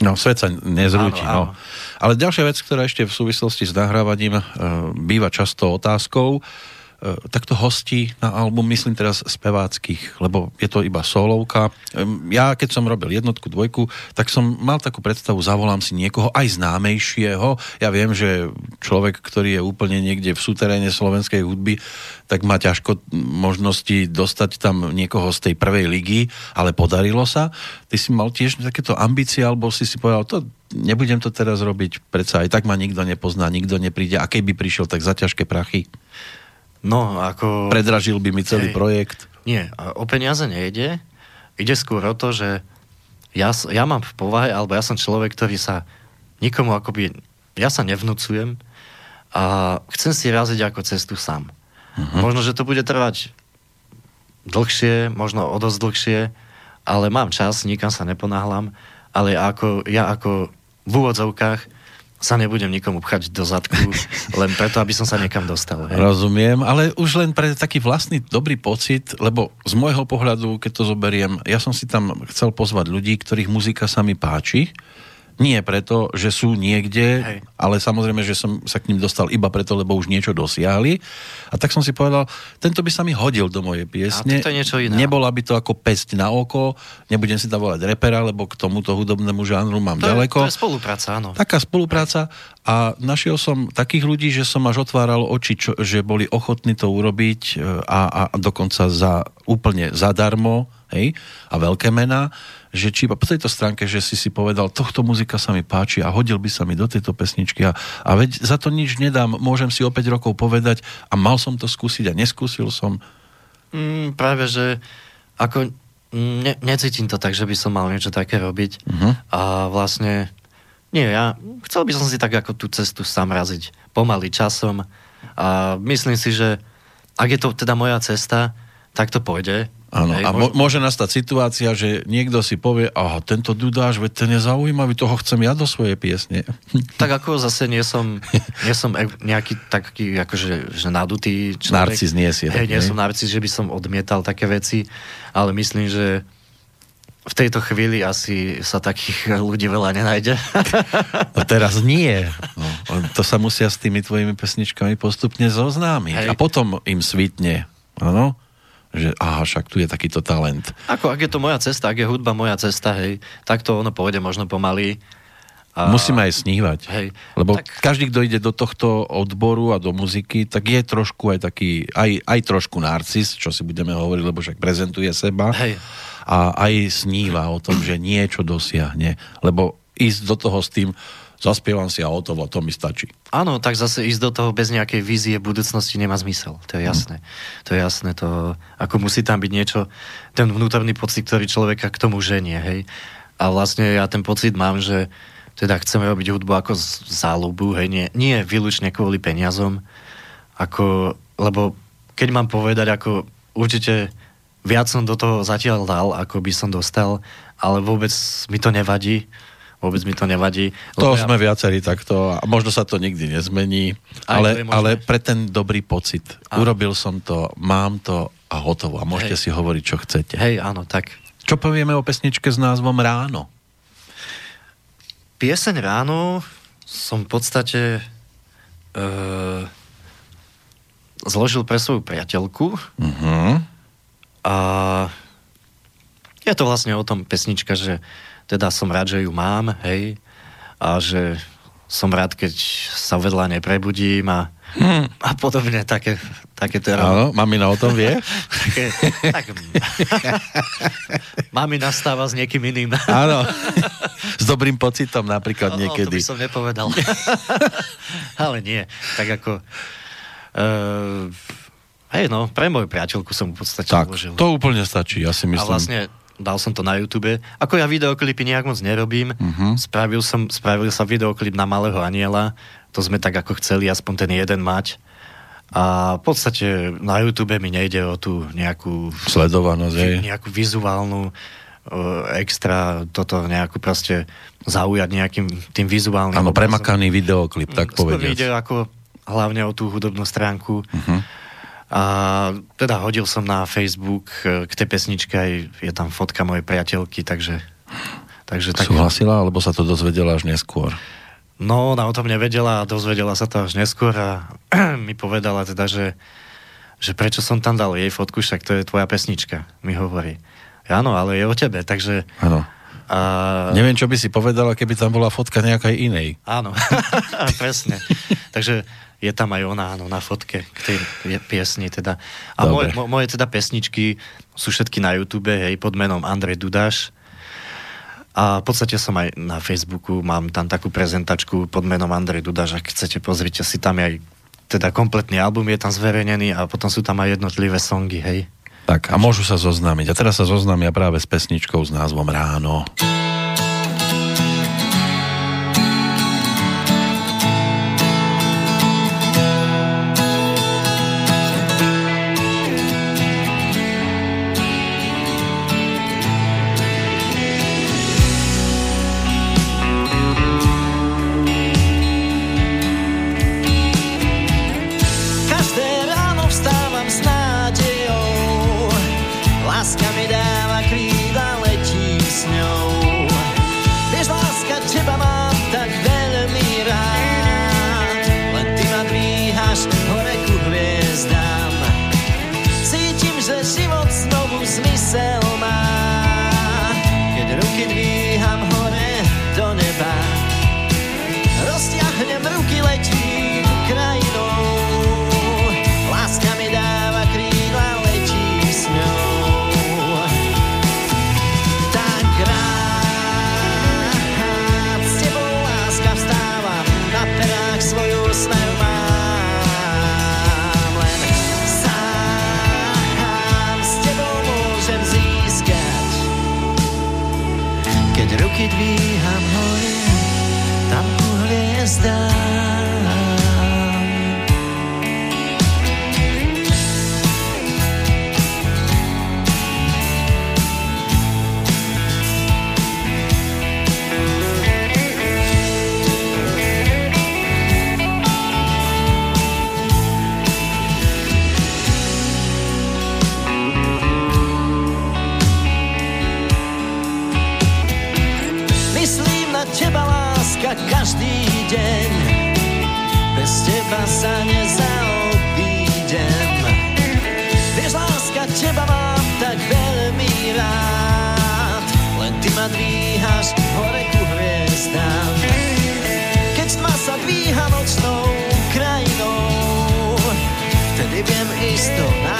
No, svet sa nezrúti, áno, áno. no. Ale ďalšia vec, ktorá ešte v súvislosti s nahrávaním e, býva často otázkou, E, takto hostí na album, myslím teraz speváckých, lebo je to iba solovka. Ja, keď som robil jednotku, dvojku, tak som mal takú predstavu, zavolám si niekoho aj známejšieho. Ja viem, že človek, ktorý je úplne niekde v súteréne slovenskej hudby, tak má ťažko možnosti dostať tam niekoho z tej prvej ligy, ale podarilo sa. Ty si mal tiež takéto ambície, alebo si si povedal, to nebudem to teraz robiť, predsa aj tak ma nikto nepozná, nikto nepríde, a keby prišiel, tak za ťažké prachy. No, ako... Predražil by mi celý Hej. projekt? Nie, o peniaze nejde. Ide skôr o to, že ja, ja mám v povahe, alebo ja som človek, ktorý sa nikomu akoby... Ja sa nevnúcujem a chcem si raziť ako cestu sám. Uh-huh. Možno, že to bude trvať dlhšie, možno o dosť dlhšie, ale mám čas, nikam sa neponáhlam, ale ako, ja ako v úvodzovkách sa nebudem nikomu pchať do zadku, <laughs> len preto, aby som sa niekam dostal. Hej. Rozumiem, ale už len pre taký vlastný dobrý pocit, lebo z môjho pohľadu, keď to zoberiem, ja som si tam chcel pozvať ľudí, ktorých muzika sa mi páči, nie preto, že sú niekde, Hej. ale samozrejme, že som sa k ním dostal iba preto, lebo už niečo dosiahli. A tak som si povedal, tento by sa mi hodil do mojej piesne. A to je niečo iné. Nebola by to ako pesť na oko, nebudem si tam volať repera, lebo k tomuto hudobnému žánru mám to ďaleko. Je, to je spolupráca, áno. Taká spolupráca a našiel som takých ľudí, že som až otváral oči, čo, že boli ochotní to urobiť e, a, a dokonca za úplne zadarmo, hej, a veľké mená že či po tejto stránke, že si si povedal, tohto muzika sa mi páči a hodil by sa mi do tejto pesničky a, a veď za to nič nedám, môžem si o 5 rokov povedať a mal som to skúsiť a neskúsil som. Mm, práve, že ako ne, necítim to tak, že by som mal niečo také robiť uh-huh. a vlastne nie, ja chcel by som si tak ako tú cestu sám raziť pomaly časom a myslím si, že ak je to teda moja cesta, tak to pôjde Áno, a môž... môže nastať situácia, že niekto si povie, aha, tento Dudáš, veď ten je zaujímavý, toho chcem ja do svojej piesne. <laughs> Tak ako zase nie som, nie som e- nejaký taký akože že nadutý človek. Narcis nie si. Hej, nie som narcis, že by som odmietal také veci, ale myslím, že v tejto chvíli asi sa takých ľudí veľa nenájde. <laughs> No teraz nie. No, to sa musia s tými tvojimi pesničkami postupne zoznámiť. Hej. A potom im svitne. Áno? že aha, však tu je takýto talent. Ako, ak je to moja cesta, ak je hudba moja cesta, hej, tak to ono pôjde možno pomaly. A... Musíme aj snívať. Hej, lebo tak... každý, kto ide do tohto odboru a do muziky, tak je trošku aj taký, aj, aj trošku narcis, čo si budeme hovoriť, lebo však prezentuje seba. Hej. A aj sníva o tom, že niečo dosiahne. Lebo ísť do toho s tým, zaspievam si a o to, to mi stačí. Áno, tak zase ísť do toho bez nejakej vízie budúcnosti nemá zmysel. To je jasné. Mm. To je jasné. To, ako musí tam byť niečo, ten vnútorný pocit, ktorý človeka k tomu ženie. Hej? A vlastne ja ten pocit mám, že teda chceme robiť hudbu ako záľubu, hej, nie, nie výlučne kvôli peniazom, ako, lebo keď mám povedať, ako určite viac som do toho zatiaľ dal, ako by som dostal, ale vôbec mi to nevadí, vôbec mi to nevadí. To ja... sme viacerí takto a možno sa to nikdy nezmení, ale, ale pre ten dobrý pocit. A... Urobil som to, mám to a hotovo. A môžete Hej. si hovoriť, čo chcete. Hej, áno, tak. Čo povieme o pesničke s názvom Ráno? Pieseň Ráno som v podstate e, zložil pre svoju priateľku uh-huh. A je to vlastne o tom pesnička, že teda som rád, že ju mám, hej, a že som rád, keď sa vedľa neprebudím a, hmm. a podobne, také, také teda... Áno, mamina o tom vie? <laughs> také, tak, <laughs> mamina stáva s niekým iným. <laughs> Áno, s dobrým pocitom napríklad no, niekedy. To by som nepovedal. Ale nie, tak ako... Uh, hej, no, pre moju priateľku som v podstate tak, uložil. to úplne stačí, ja si myslím. A vlastne dal som to na YouTube. Ako ja videoklipy nejak moc nerobím, uh-huh. spravil, som, spravil sa videoklip na Malého aniela, to sme tak ako chceli aspoň ten jeden mať. A v podstate na YouTube mi nejde o tú nejakú... Sledovanosť, vi, Nejakú vizuálnu uh, extra, toto nejakú proste zaujať nejakým tým vizuálnym... Áno, premakaný videoklip, tak povediac. ide ako hlavne o tú hudobnú stránku. Uh-huh. A teda hodil som na Facebook e, k tej pesničke aj je tam fotka mojej priateľky, takže... takže tak... Súhlasila, alebo sa to dozvedela až neskôr? No, ona o tom nevedela a dozvedela sa to až neskôr a <clears throat> mi povedala teda, že, že prečo som tam dal jej fotku, však to je tvoja pesnička, mi hovorí. Áno, ale je o tebe, takže... Áno. A... Neviem, čo by si povedala, keby tam bola fotka nejakej inej. Áno, <laughs> presne. takže je tam aj ona áno, na fotke k tej piesni teda. A moje, moje teda pesničky sú všetky na YouTube, hej, pod menom Andrej Dudáš. A v podstate som aj na Facebooku, mám tam takú prezentačku pod menom Andrej Dudáš, ak chcete, pozrite si tam aj teda kompletný album je tam zverejnený a potom sú tam aj jednotlivé songy, hej. Tak a môžu sa zoznámiť. A teraz sa zoznámia práve s pesničkou s názvom Ráno. Ráno. Deň. Bez teba sa nezaobídem. Vieš, láska, teba mám tak veľmi rád. Len ty ma dvíhaš hore ku hviezdám. Keď tma sa dvíha nočnou krajinou, vtedy viem isto, náhle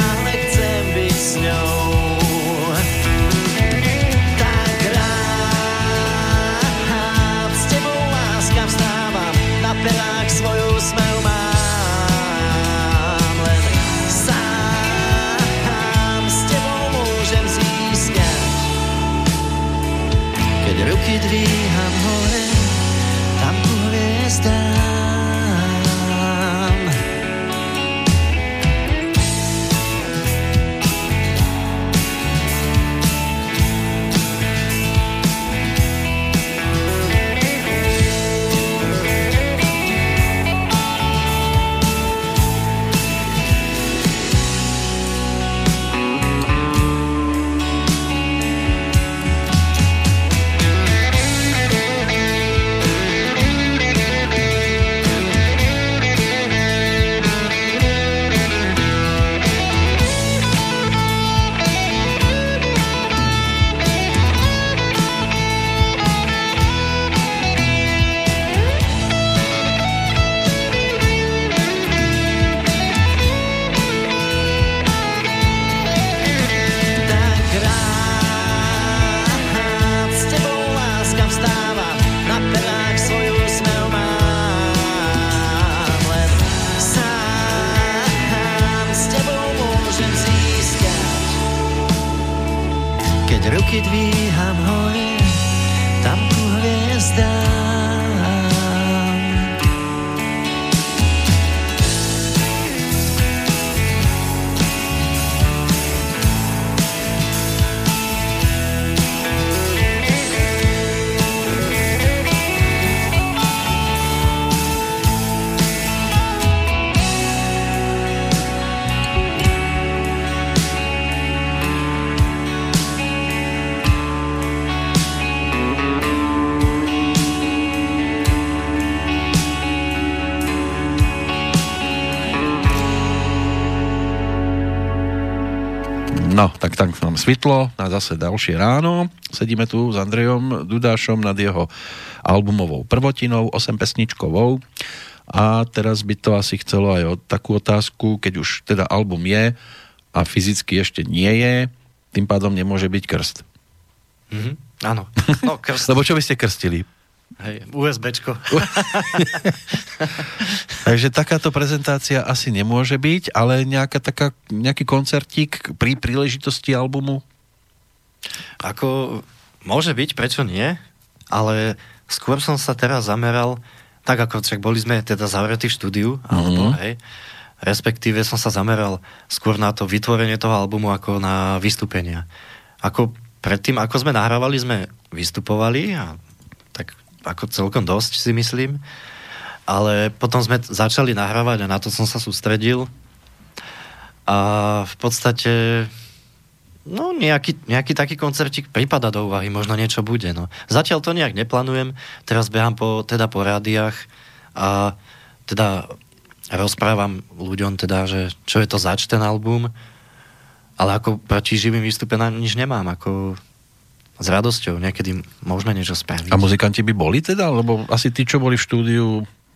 Tak nám svitlo na zase ďalšie ráno. Sedíme tu s Andrejom Dudášom nad jeho albumovou prvotinou, 8 pesničkovou. A teraz by to asi chcelo aj o takú otázku, keď už teda album je a fyzicky ešte nie je, tým pádom nemôže byť krst. Mhm. Áno. <laughs> No, krst, Lebo čo by ste krstili? Hej, USBčko. <laughs> Takže takáto prezentácia asi nemôže byť, ale nejaká taká, nejaký koncertík pri príležitosti albumu? Ako, môže byť, prečo nie? Ale skôr som sa teraz zameral, tak ako však boli sme teda zavretí v štúdiu, alebo hej, respektíve som sa zameral skôr na to vytvorenie toho albumu ako na vystúpenia. Ako predtým, ako sme nahrávali, sme vystupovali a ako celkom dosť si myslím, ale potom sme začali nahrávať a na to som sa sústredil a v podstate No, nejaký, nejaký taký koncertík prípada do úvahy, možno niečo bude. No. Zatiaľ to nejak neplánujem, teraz behám po, teda po rádiách a teda rozprávam ľuďom teda, že čo je to zač ten album, ale ako proti živým výstupená nič nemám, ako s radosťou niekedy možno niečo spraviť. A muzikanti by boli teda? Lebo asi tí, čo boli v štúdiu,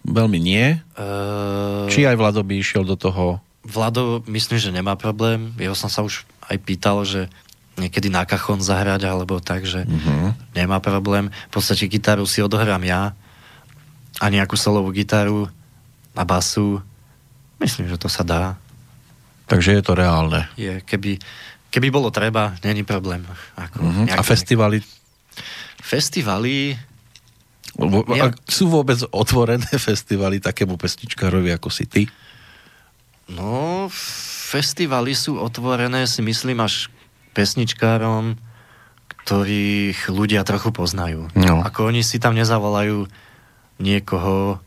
veľmi nie. Uh... Či aj Vlado by išiel do toho? Vlado myslím, že nemá problém. Jeho som sa už aj pýtal, že niekedy na kachon zahrať alebo tak, že uh-huh. nemá problém. V podstate gitaru si odohrám ja a nejakú solovú gitaru a basu. Myslím, že to sa dá. Takže je to reálne. Je, keby, keby bolo treba, není problém. Ako uh-huh. A festivaly? Festivaly... Ja... Sú vôbec otvorené <laughs> festivaly takému pesničkárovi ako si ty? No, festivaly sú otvorené, si myslím, až pesničkárom, ktorých ľudia trochu poznajú. No. Ako oni si tam nezavolajú niekoho,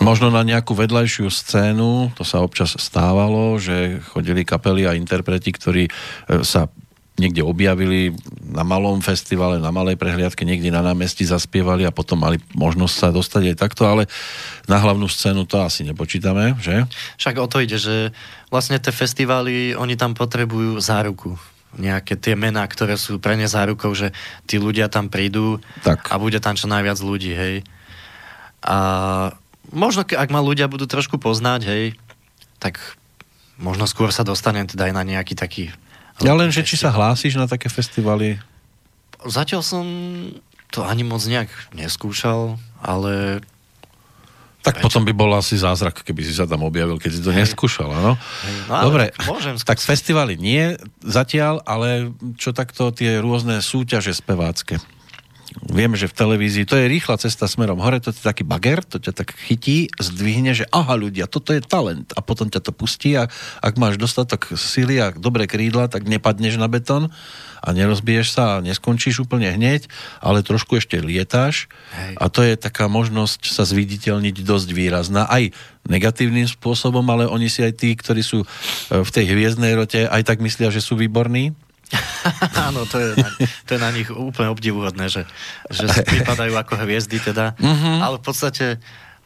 Možno na nejakú vedľajšiu scénu, to sa občas stávalo, že chodili kapely a interpreti, ktorí e, sa niekde objavili na malom festivale, na malej prehliadke, niekde na námestí zaspievali a potom mali možnosť sa dostať aj takto, ale na hlavnú scénu to asi nepočítame, že? Však o to ide, že vlastne tie festivály, oni tam potrebujú záruku nejaké tie mená, ktoré sú pre ne zárukou, že tí ľudia tam prídu tak. a bude tam čo najviac ľudí, hej. A možno, ak ma ľudia budú trošku poznať, hej, tak možno skôr sa dostanem teda aj na nejaký taký... Ja len, že či sa hlásiš na také festivaly? Zatiaľ som to ani moc nejak neskúšal, ale... Tak Prečo? potom by bol asi zázrak, keby si sa tam objavil, keď si to Hej. neskúšal, áno? No, Dobre, môžem skúsiť. tak festivaly nie zatiaľ, ale čo takto tie rôzne súťaže spevácké? Vieme, že v televízii to je rýchla cesta smerom hore, to je taký bager, to ťa tak chytí, zdvihne, že aha ľudia, toto je talent. A potom ťa to pustí a ak máš dostatok sily a dobré krídla, tak nepadneš na betón a nerozbiješ sa a neskončíš úplne hneď, ale trošku ešte lietáš. Hej. a to je taká možnosť sa zviditeľniť dosť výrazná, aj negatívnym spôsobom, ale oni si aj tí, ktorí sú e, v tej hviezdnej rote, aj tak myslia, že sú výborní <laughs> Áno, to je, na, to je na nich úplne obdivuhodné, že, že vypadajú ako hviezdy teda, mm-hmm. ale v podstate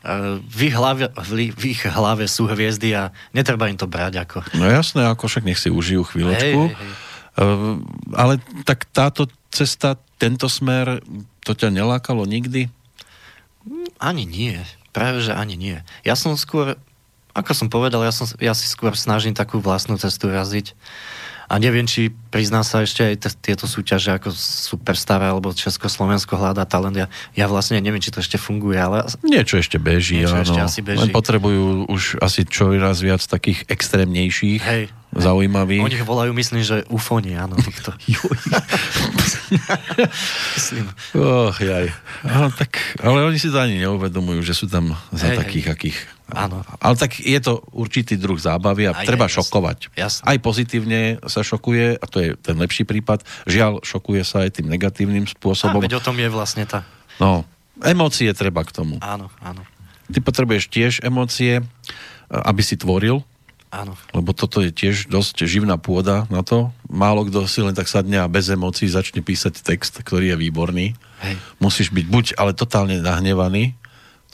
uh, v ich, hlave, v ich hlave sú hviezdy a netreba im to brať ako. No jasné, ako však nech si užijú chvíľočku. Hej, hej. Uh, ale tak táto cesta, tento smer, to ťa nelákalo nikdy? Ani nie. Práve, že ani nie. Ja som skôr, ako som povedal, ja, som, ja si skôr snažím takú vlastnú cestu raziť. A neviem, či prizná sa ešte aj t- tieto súťaže ako Superstar alebo Československo hľadá talent. Ja, ja vlastne neviem, či to ešte funguje, ale... Niečo ešte beží, niečo áno. Ešte asi beží. Len potrebujú už asi čo raz viac takých extrémnejších. Hej, zaujímavých. Oni volajú, myslím, že ufoni, áno, týchto. <laughs> <laughs> myslím. Oh, jaj. Áno, tak, ale oni si to ani neuvedomujú, že sú tam za hej, takých, hej. akých Áno. Ale tak je to určitý druh zábavy a aj, treba aj, šokovať. Jasne. Aj pozitívne sa šokuje, a to je ten lepší prípad. Žiaľ, šokuje sa aj tým negatívnym spôsobom. A veď o tom je vlastne tá... No, emócie treba k tomu. Áno, áno. Ty potrebuješ tiež emócie, aby si tvoril. Áno. Lebo toto je tiež dosť živná pôda na to. Málo kto si len tak sadne a bez emócií začne písať text, ktorý je výborný. Hej. Musíš byť buď ale totálne nahnevaný,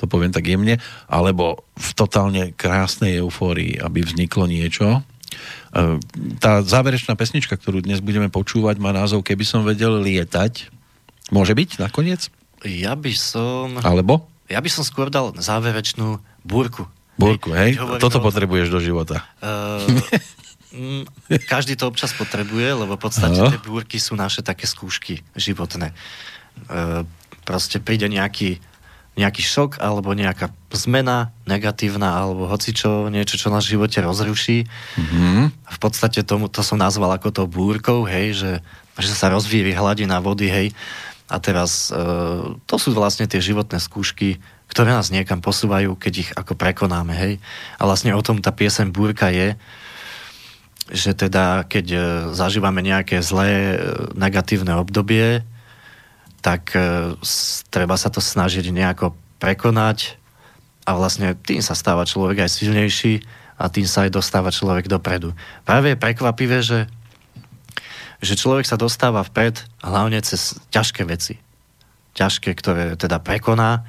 to poviem tak jemne, alebo v totálne krásnej eufórii, aby vzniklo niečo. E, tá záverečná pesnička, ktorú dnes budeme počúvať, má názov Keby som vedel lietať. Môže byť nakoniec? Ja by som... Alebo? Ja by som skôr dal záverečnú búrku. Búrku, hej? hej? Toto o... potrebuješ do života. Uh, každý to občas potrebuje, lebo v podstate tie búrky sú naše také skúšky životné. Uh, proste príde nejaký nejaký šok alebo nejaká zmena negatívna alebo hocičo, niečo, čo nás v živote rozruší. Mm-hmm. V podstate tomu, to som nazval ako to búrkou, hej, že, že sa rozvíri hladina vody, hej. A teraz e, to sú vlastne tie životné skúšky, ktoré nás niekam posúvajú, keď ich ako prekonáme, hej. A vlastne o tom tá piesem Búrka je, že teda keď e, zažívame nejaké zlé, e, negatívne obdobie, tak e, treba sa to snažiť nejako prekonať a vlastne tým sa stáva človek aj silnejší a tým sa aj dostáva človek dopredu. Práve je prekvapivé, že, že človek sa dostáva vpred hlavne cez ťažké veci. Ťažké, ktoré teda prekoná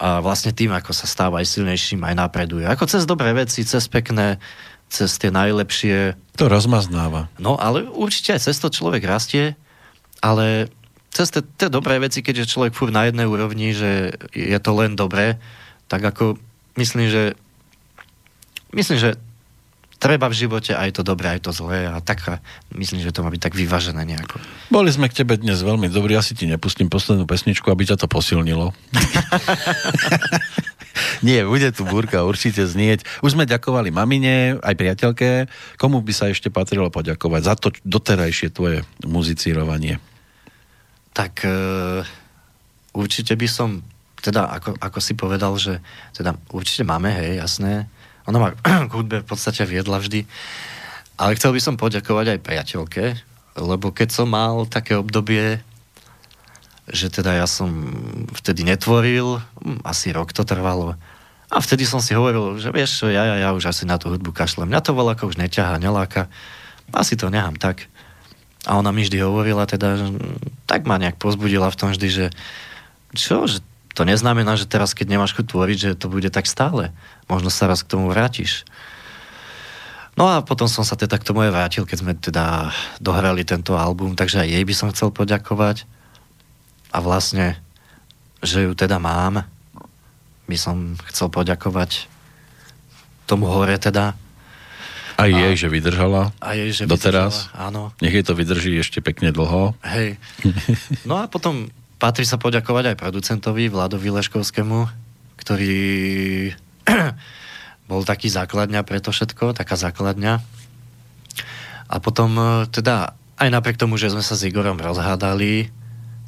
a vlastne tým, ako sa stáva aj silnejším, aj napreduje. Ako cez dobré veci, cez pekné, cez tie najlepšie. To rozmaznáva. No, ale určite aj cez to človek rastie, ale cez tie, dobré veci, keďže človek furt na jednej úrovni, že je to len dobré, tak ako myslím, že myslím, že treba v živote aj to dobré, aj to zlé a tak myslím, že to má byť tak vyvážené nejako. Boli sme k tebe dnes veľmi dobrí, asi ti nepustím poslednú pesničku, aby ťa to posilnilo. <laughs> Nie, bude tu búrka určite znieť. Už sme ďakovali mamine, aj priateľke. Komu by sa ešte patrilo poďakovať za to doterajšie tvoje muzicírovanie? Tak uh, určite by som, teda ako, ako si povedal, že teda určite máme, hej, jasné, ona ma <clears throat> k hudbe v podstate viedla vždy. Ale chcel by som poďakovať aj priateľke, lebo keď som mal také obdobie, že teda ja som vtedy netvoril, hm, asi rok to trvalo, a vtedy som si hovoril, že vieš ja, ja, ja už asi na tú hudbu kašlem. Mňa to ako už neťahá, neláka. Asi to nechám tak. A ona mi vždy hovorila teda, tak ma nejak pozbudila v tom vždy, že čo, že to neznamená, že teraz, keď nemáš chuť tvoriť, že to bude tak stále. Možno sa raz k tomu vrátiš. No a potom som sa teda k tomu aj vrátil, keď sme teda dohrali tento album, takže aj jej by som chcel poďakovať. A vlastne, že ju teda mám, by som chcel poďakovať tomu hore teda. A jej, že vydržala. A jej, že doteraz. Vydržala, áno. Nech jej to vydrží ešte pekne dlho. Hej. <laughs> No a potom patrí sa poďakovať aj producentovi Vladovi Leškovskému, ktorý <clears throat> bol taký základňa pre to všetko, taká základňa. A potom e, teda aj napriek tomu, že sme sa s Igorom rozhádali,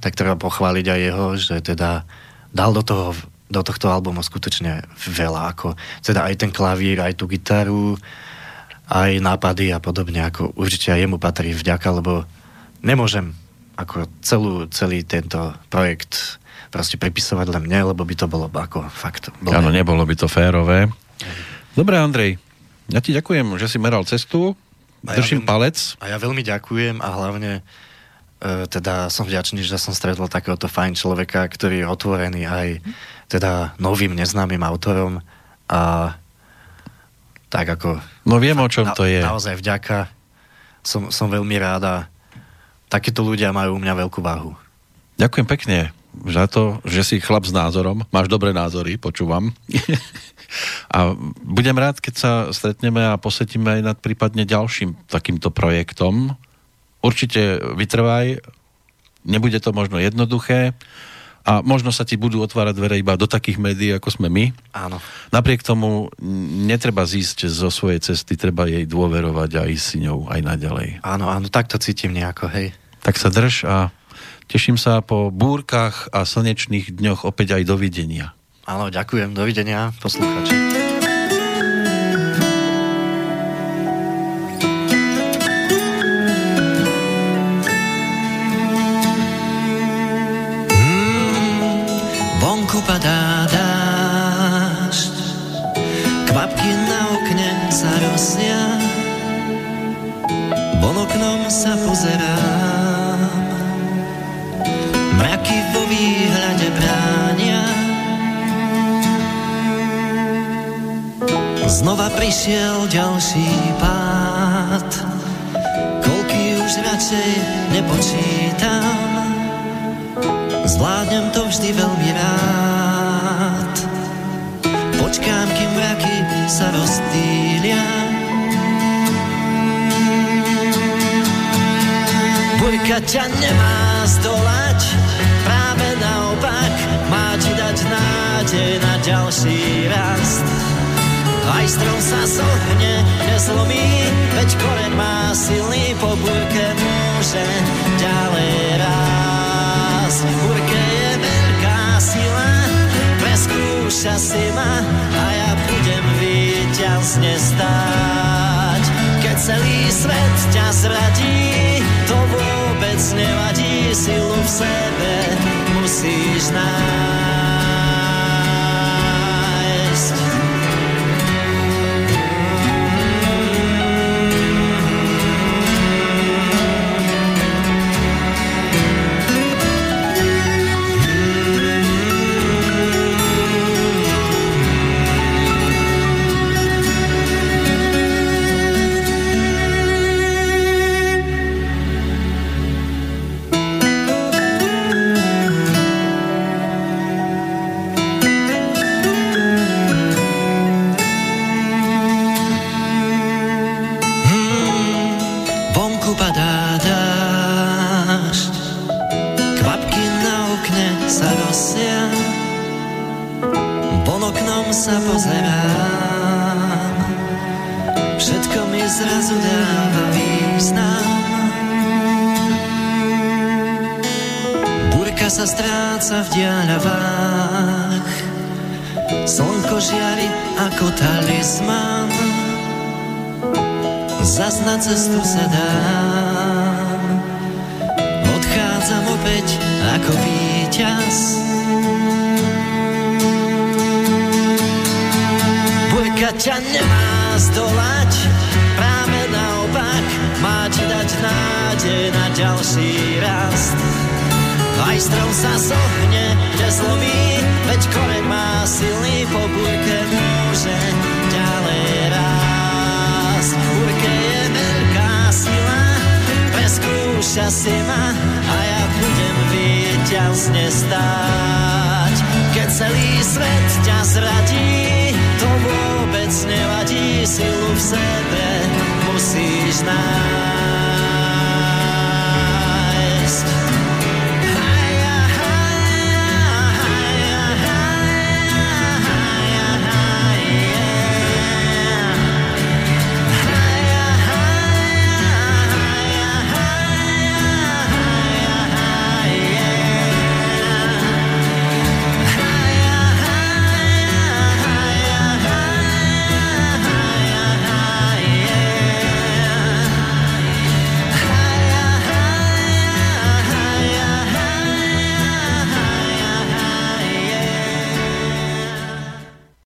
tak treba pochváliť aj jeho, že teda dal do toho do tohto albumu skutočne veľa, ako teda aj ten klavír, aj tú gitaru, aj nápady a podobne, ako určite aj jemu patrí vďaka, lebo nemôžem ako celú, celý tento projekt proste pripisovať len mne, lebo by to bolo ako fakt... Bolo... Áno, nebolo by to férové. Dobre, Andrej, ja ti ďakujem, že si meral cestu, držím ja veľmi, palec. A ja veľmi ďakujem a hlavne e, teda som vďačný, že som stretol takéhoto fajn človeka, ktorý je otvorený aj teda novým neznámym autorom a tak ako... No viem, o čom na, to je. Naozaj vďaka. Som, som veľmi ráda takíto ľudia majú u mňa veľkú váhu. Ďakujem pekne za to, že si chlap s názorom. Máš dobré názory, počúvam. <laughs> a budem rád, keď sa stretneme a posetíme aj nad prípadne ďalším takýmto projektom. Určite vytrvaj, nebude to možno jednoduché a možno sa ti budú otvárať dvere iba do takých médií, ako sme my. Áno. Napriek tomu netreba zísť zo svojej cesty, treba jej dôverovať a ísť si ňou aj naďalej. Áno, áno, tak to cítim nejako, hej tak sa drž a teším sa po búrkach a slnečných dňoch opäť aj dovidenia. Áno, ďakujem, dovidenia, poslúchači. Vonku padá dážď, kvapky na okne sa rozsia, von oknom sa pozerám mraky vo výhľade bránia. Znova prišiel ďalší pád, koľky už radšej nepočítam. Zvládnem to vždy veľmi rád, počkám, kým mraky sa rozstýlia. Bojka ťa nemá zdolať, nádej na ďalší rast. Aj strom sa zohne, nezlomí, veď koren má silný, po búrke môže ďalej rásť. V búrke je veľká sila, preskúša si ma a ja budem víťazne stáť. Keď celý svet ťa zradí, to vôbec nevadí, silu v sebe musíš nájsť. Víťaz. Burka ťa nemá zdolať, práve naopak má ti dať nádej na ďalší rast. Aj strom sa zohne, nezlomí, veď koreň má silný, po burke môže ďalej rásť. V je veľká sila, preskúša si ma a ja budem víťazne stáť. Keď celý svet ťa zradí, to vôbec nevadí, silu v sebe musíš nájsť.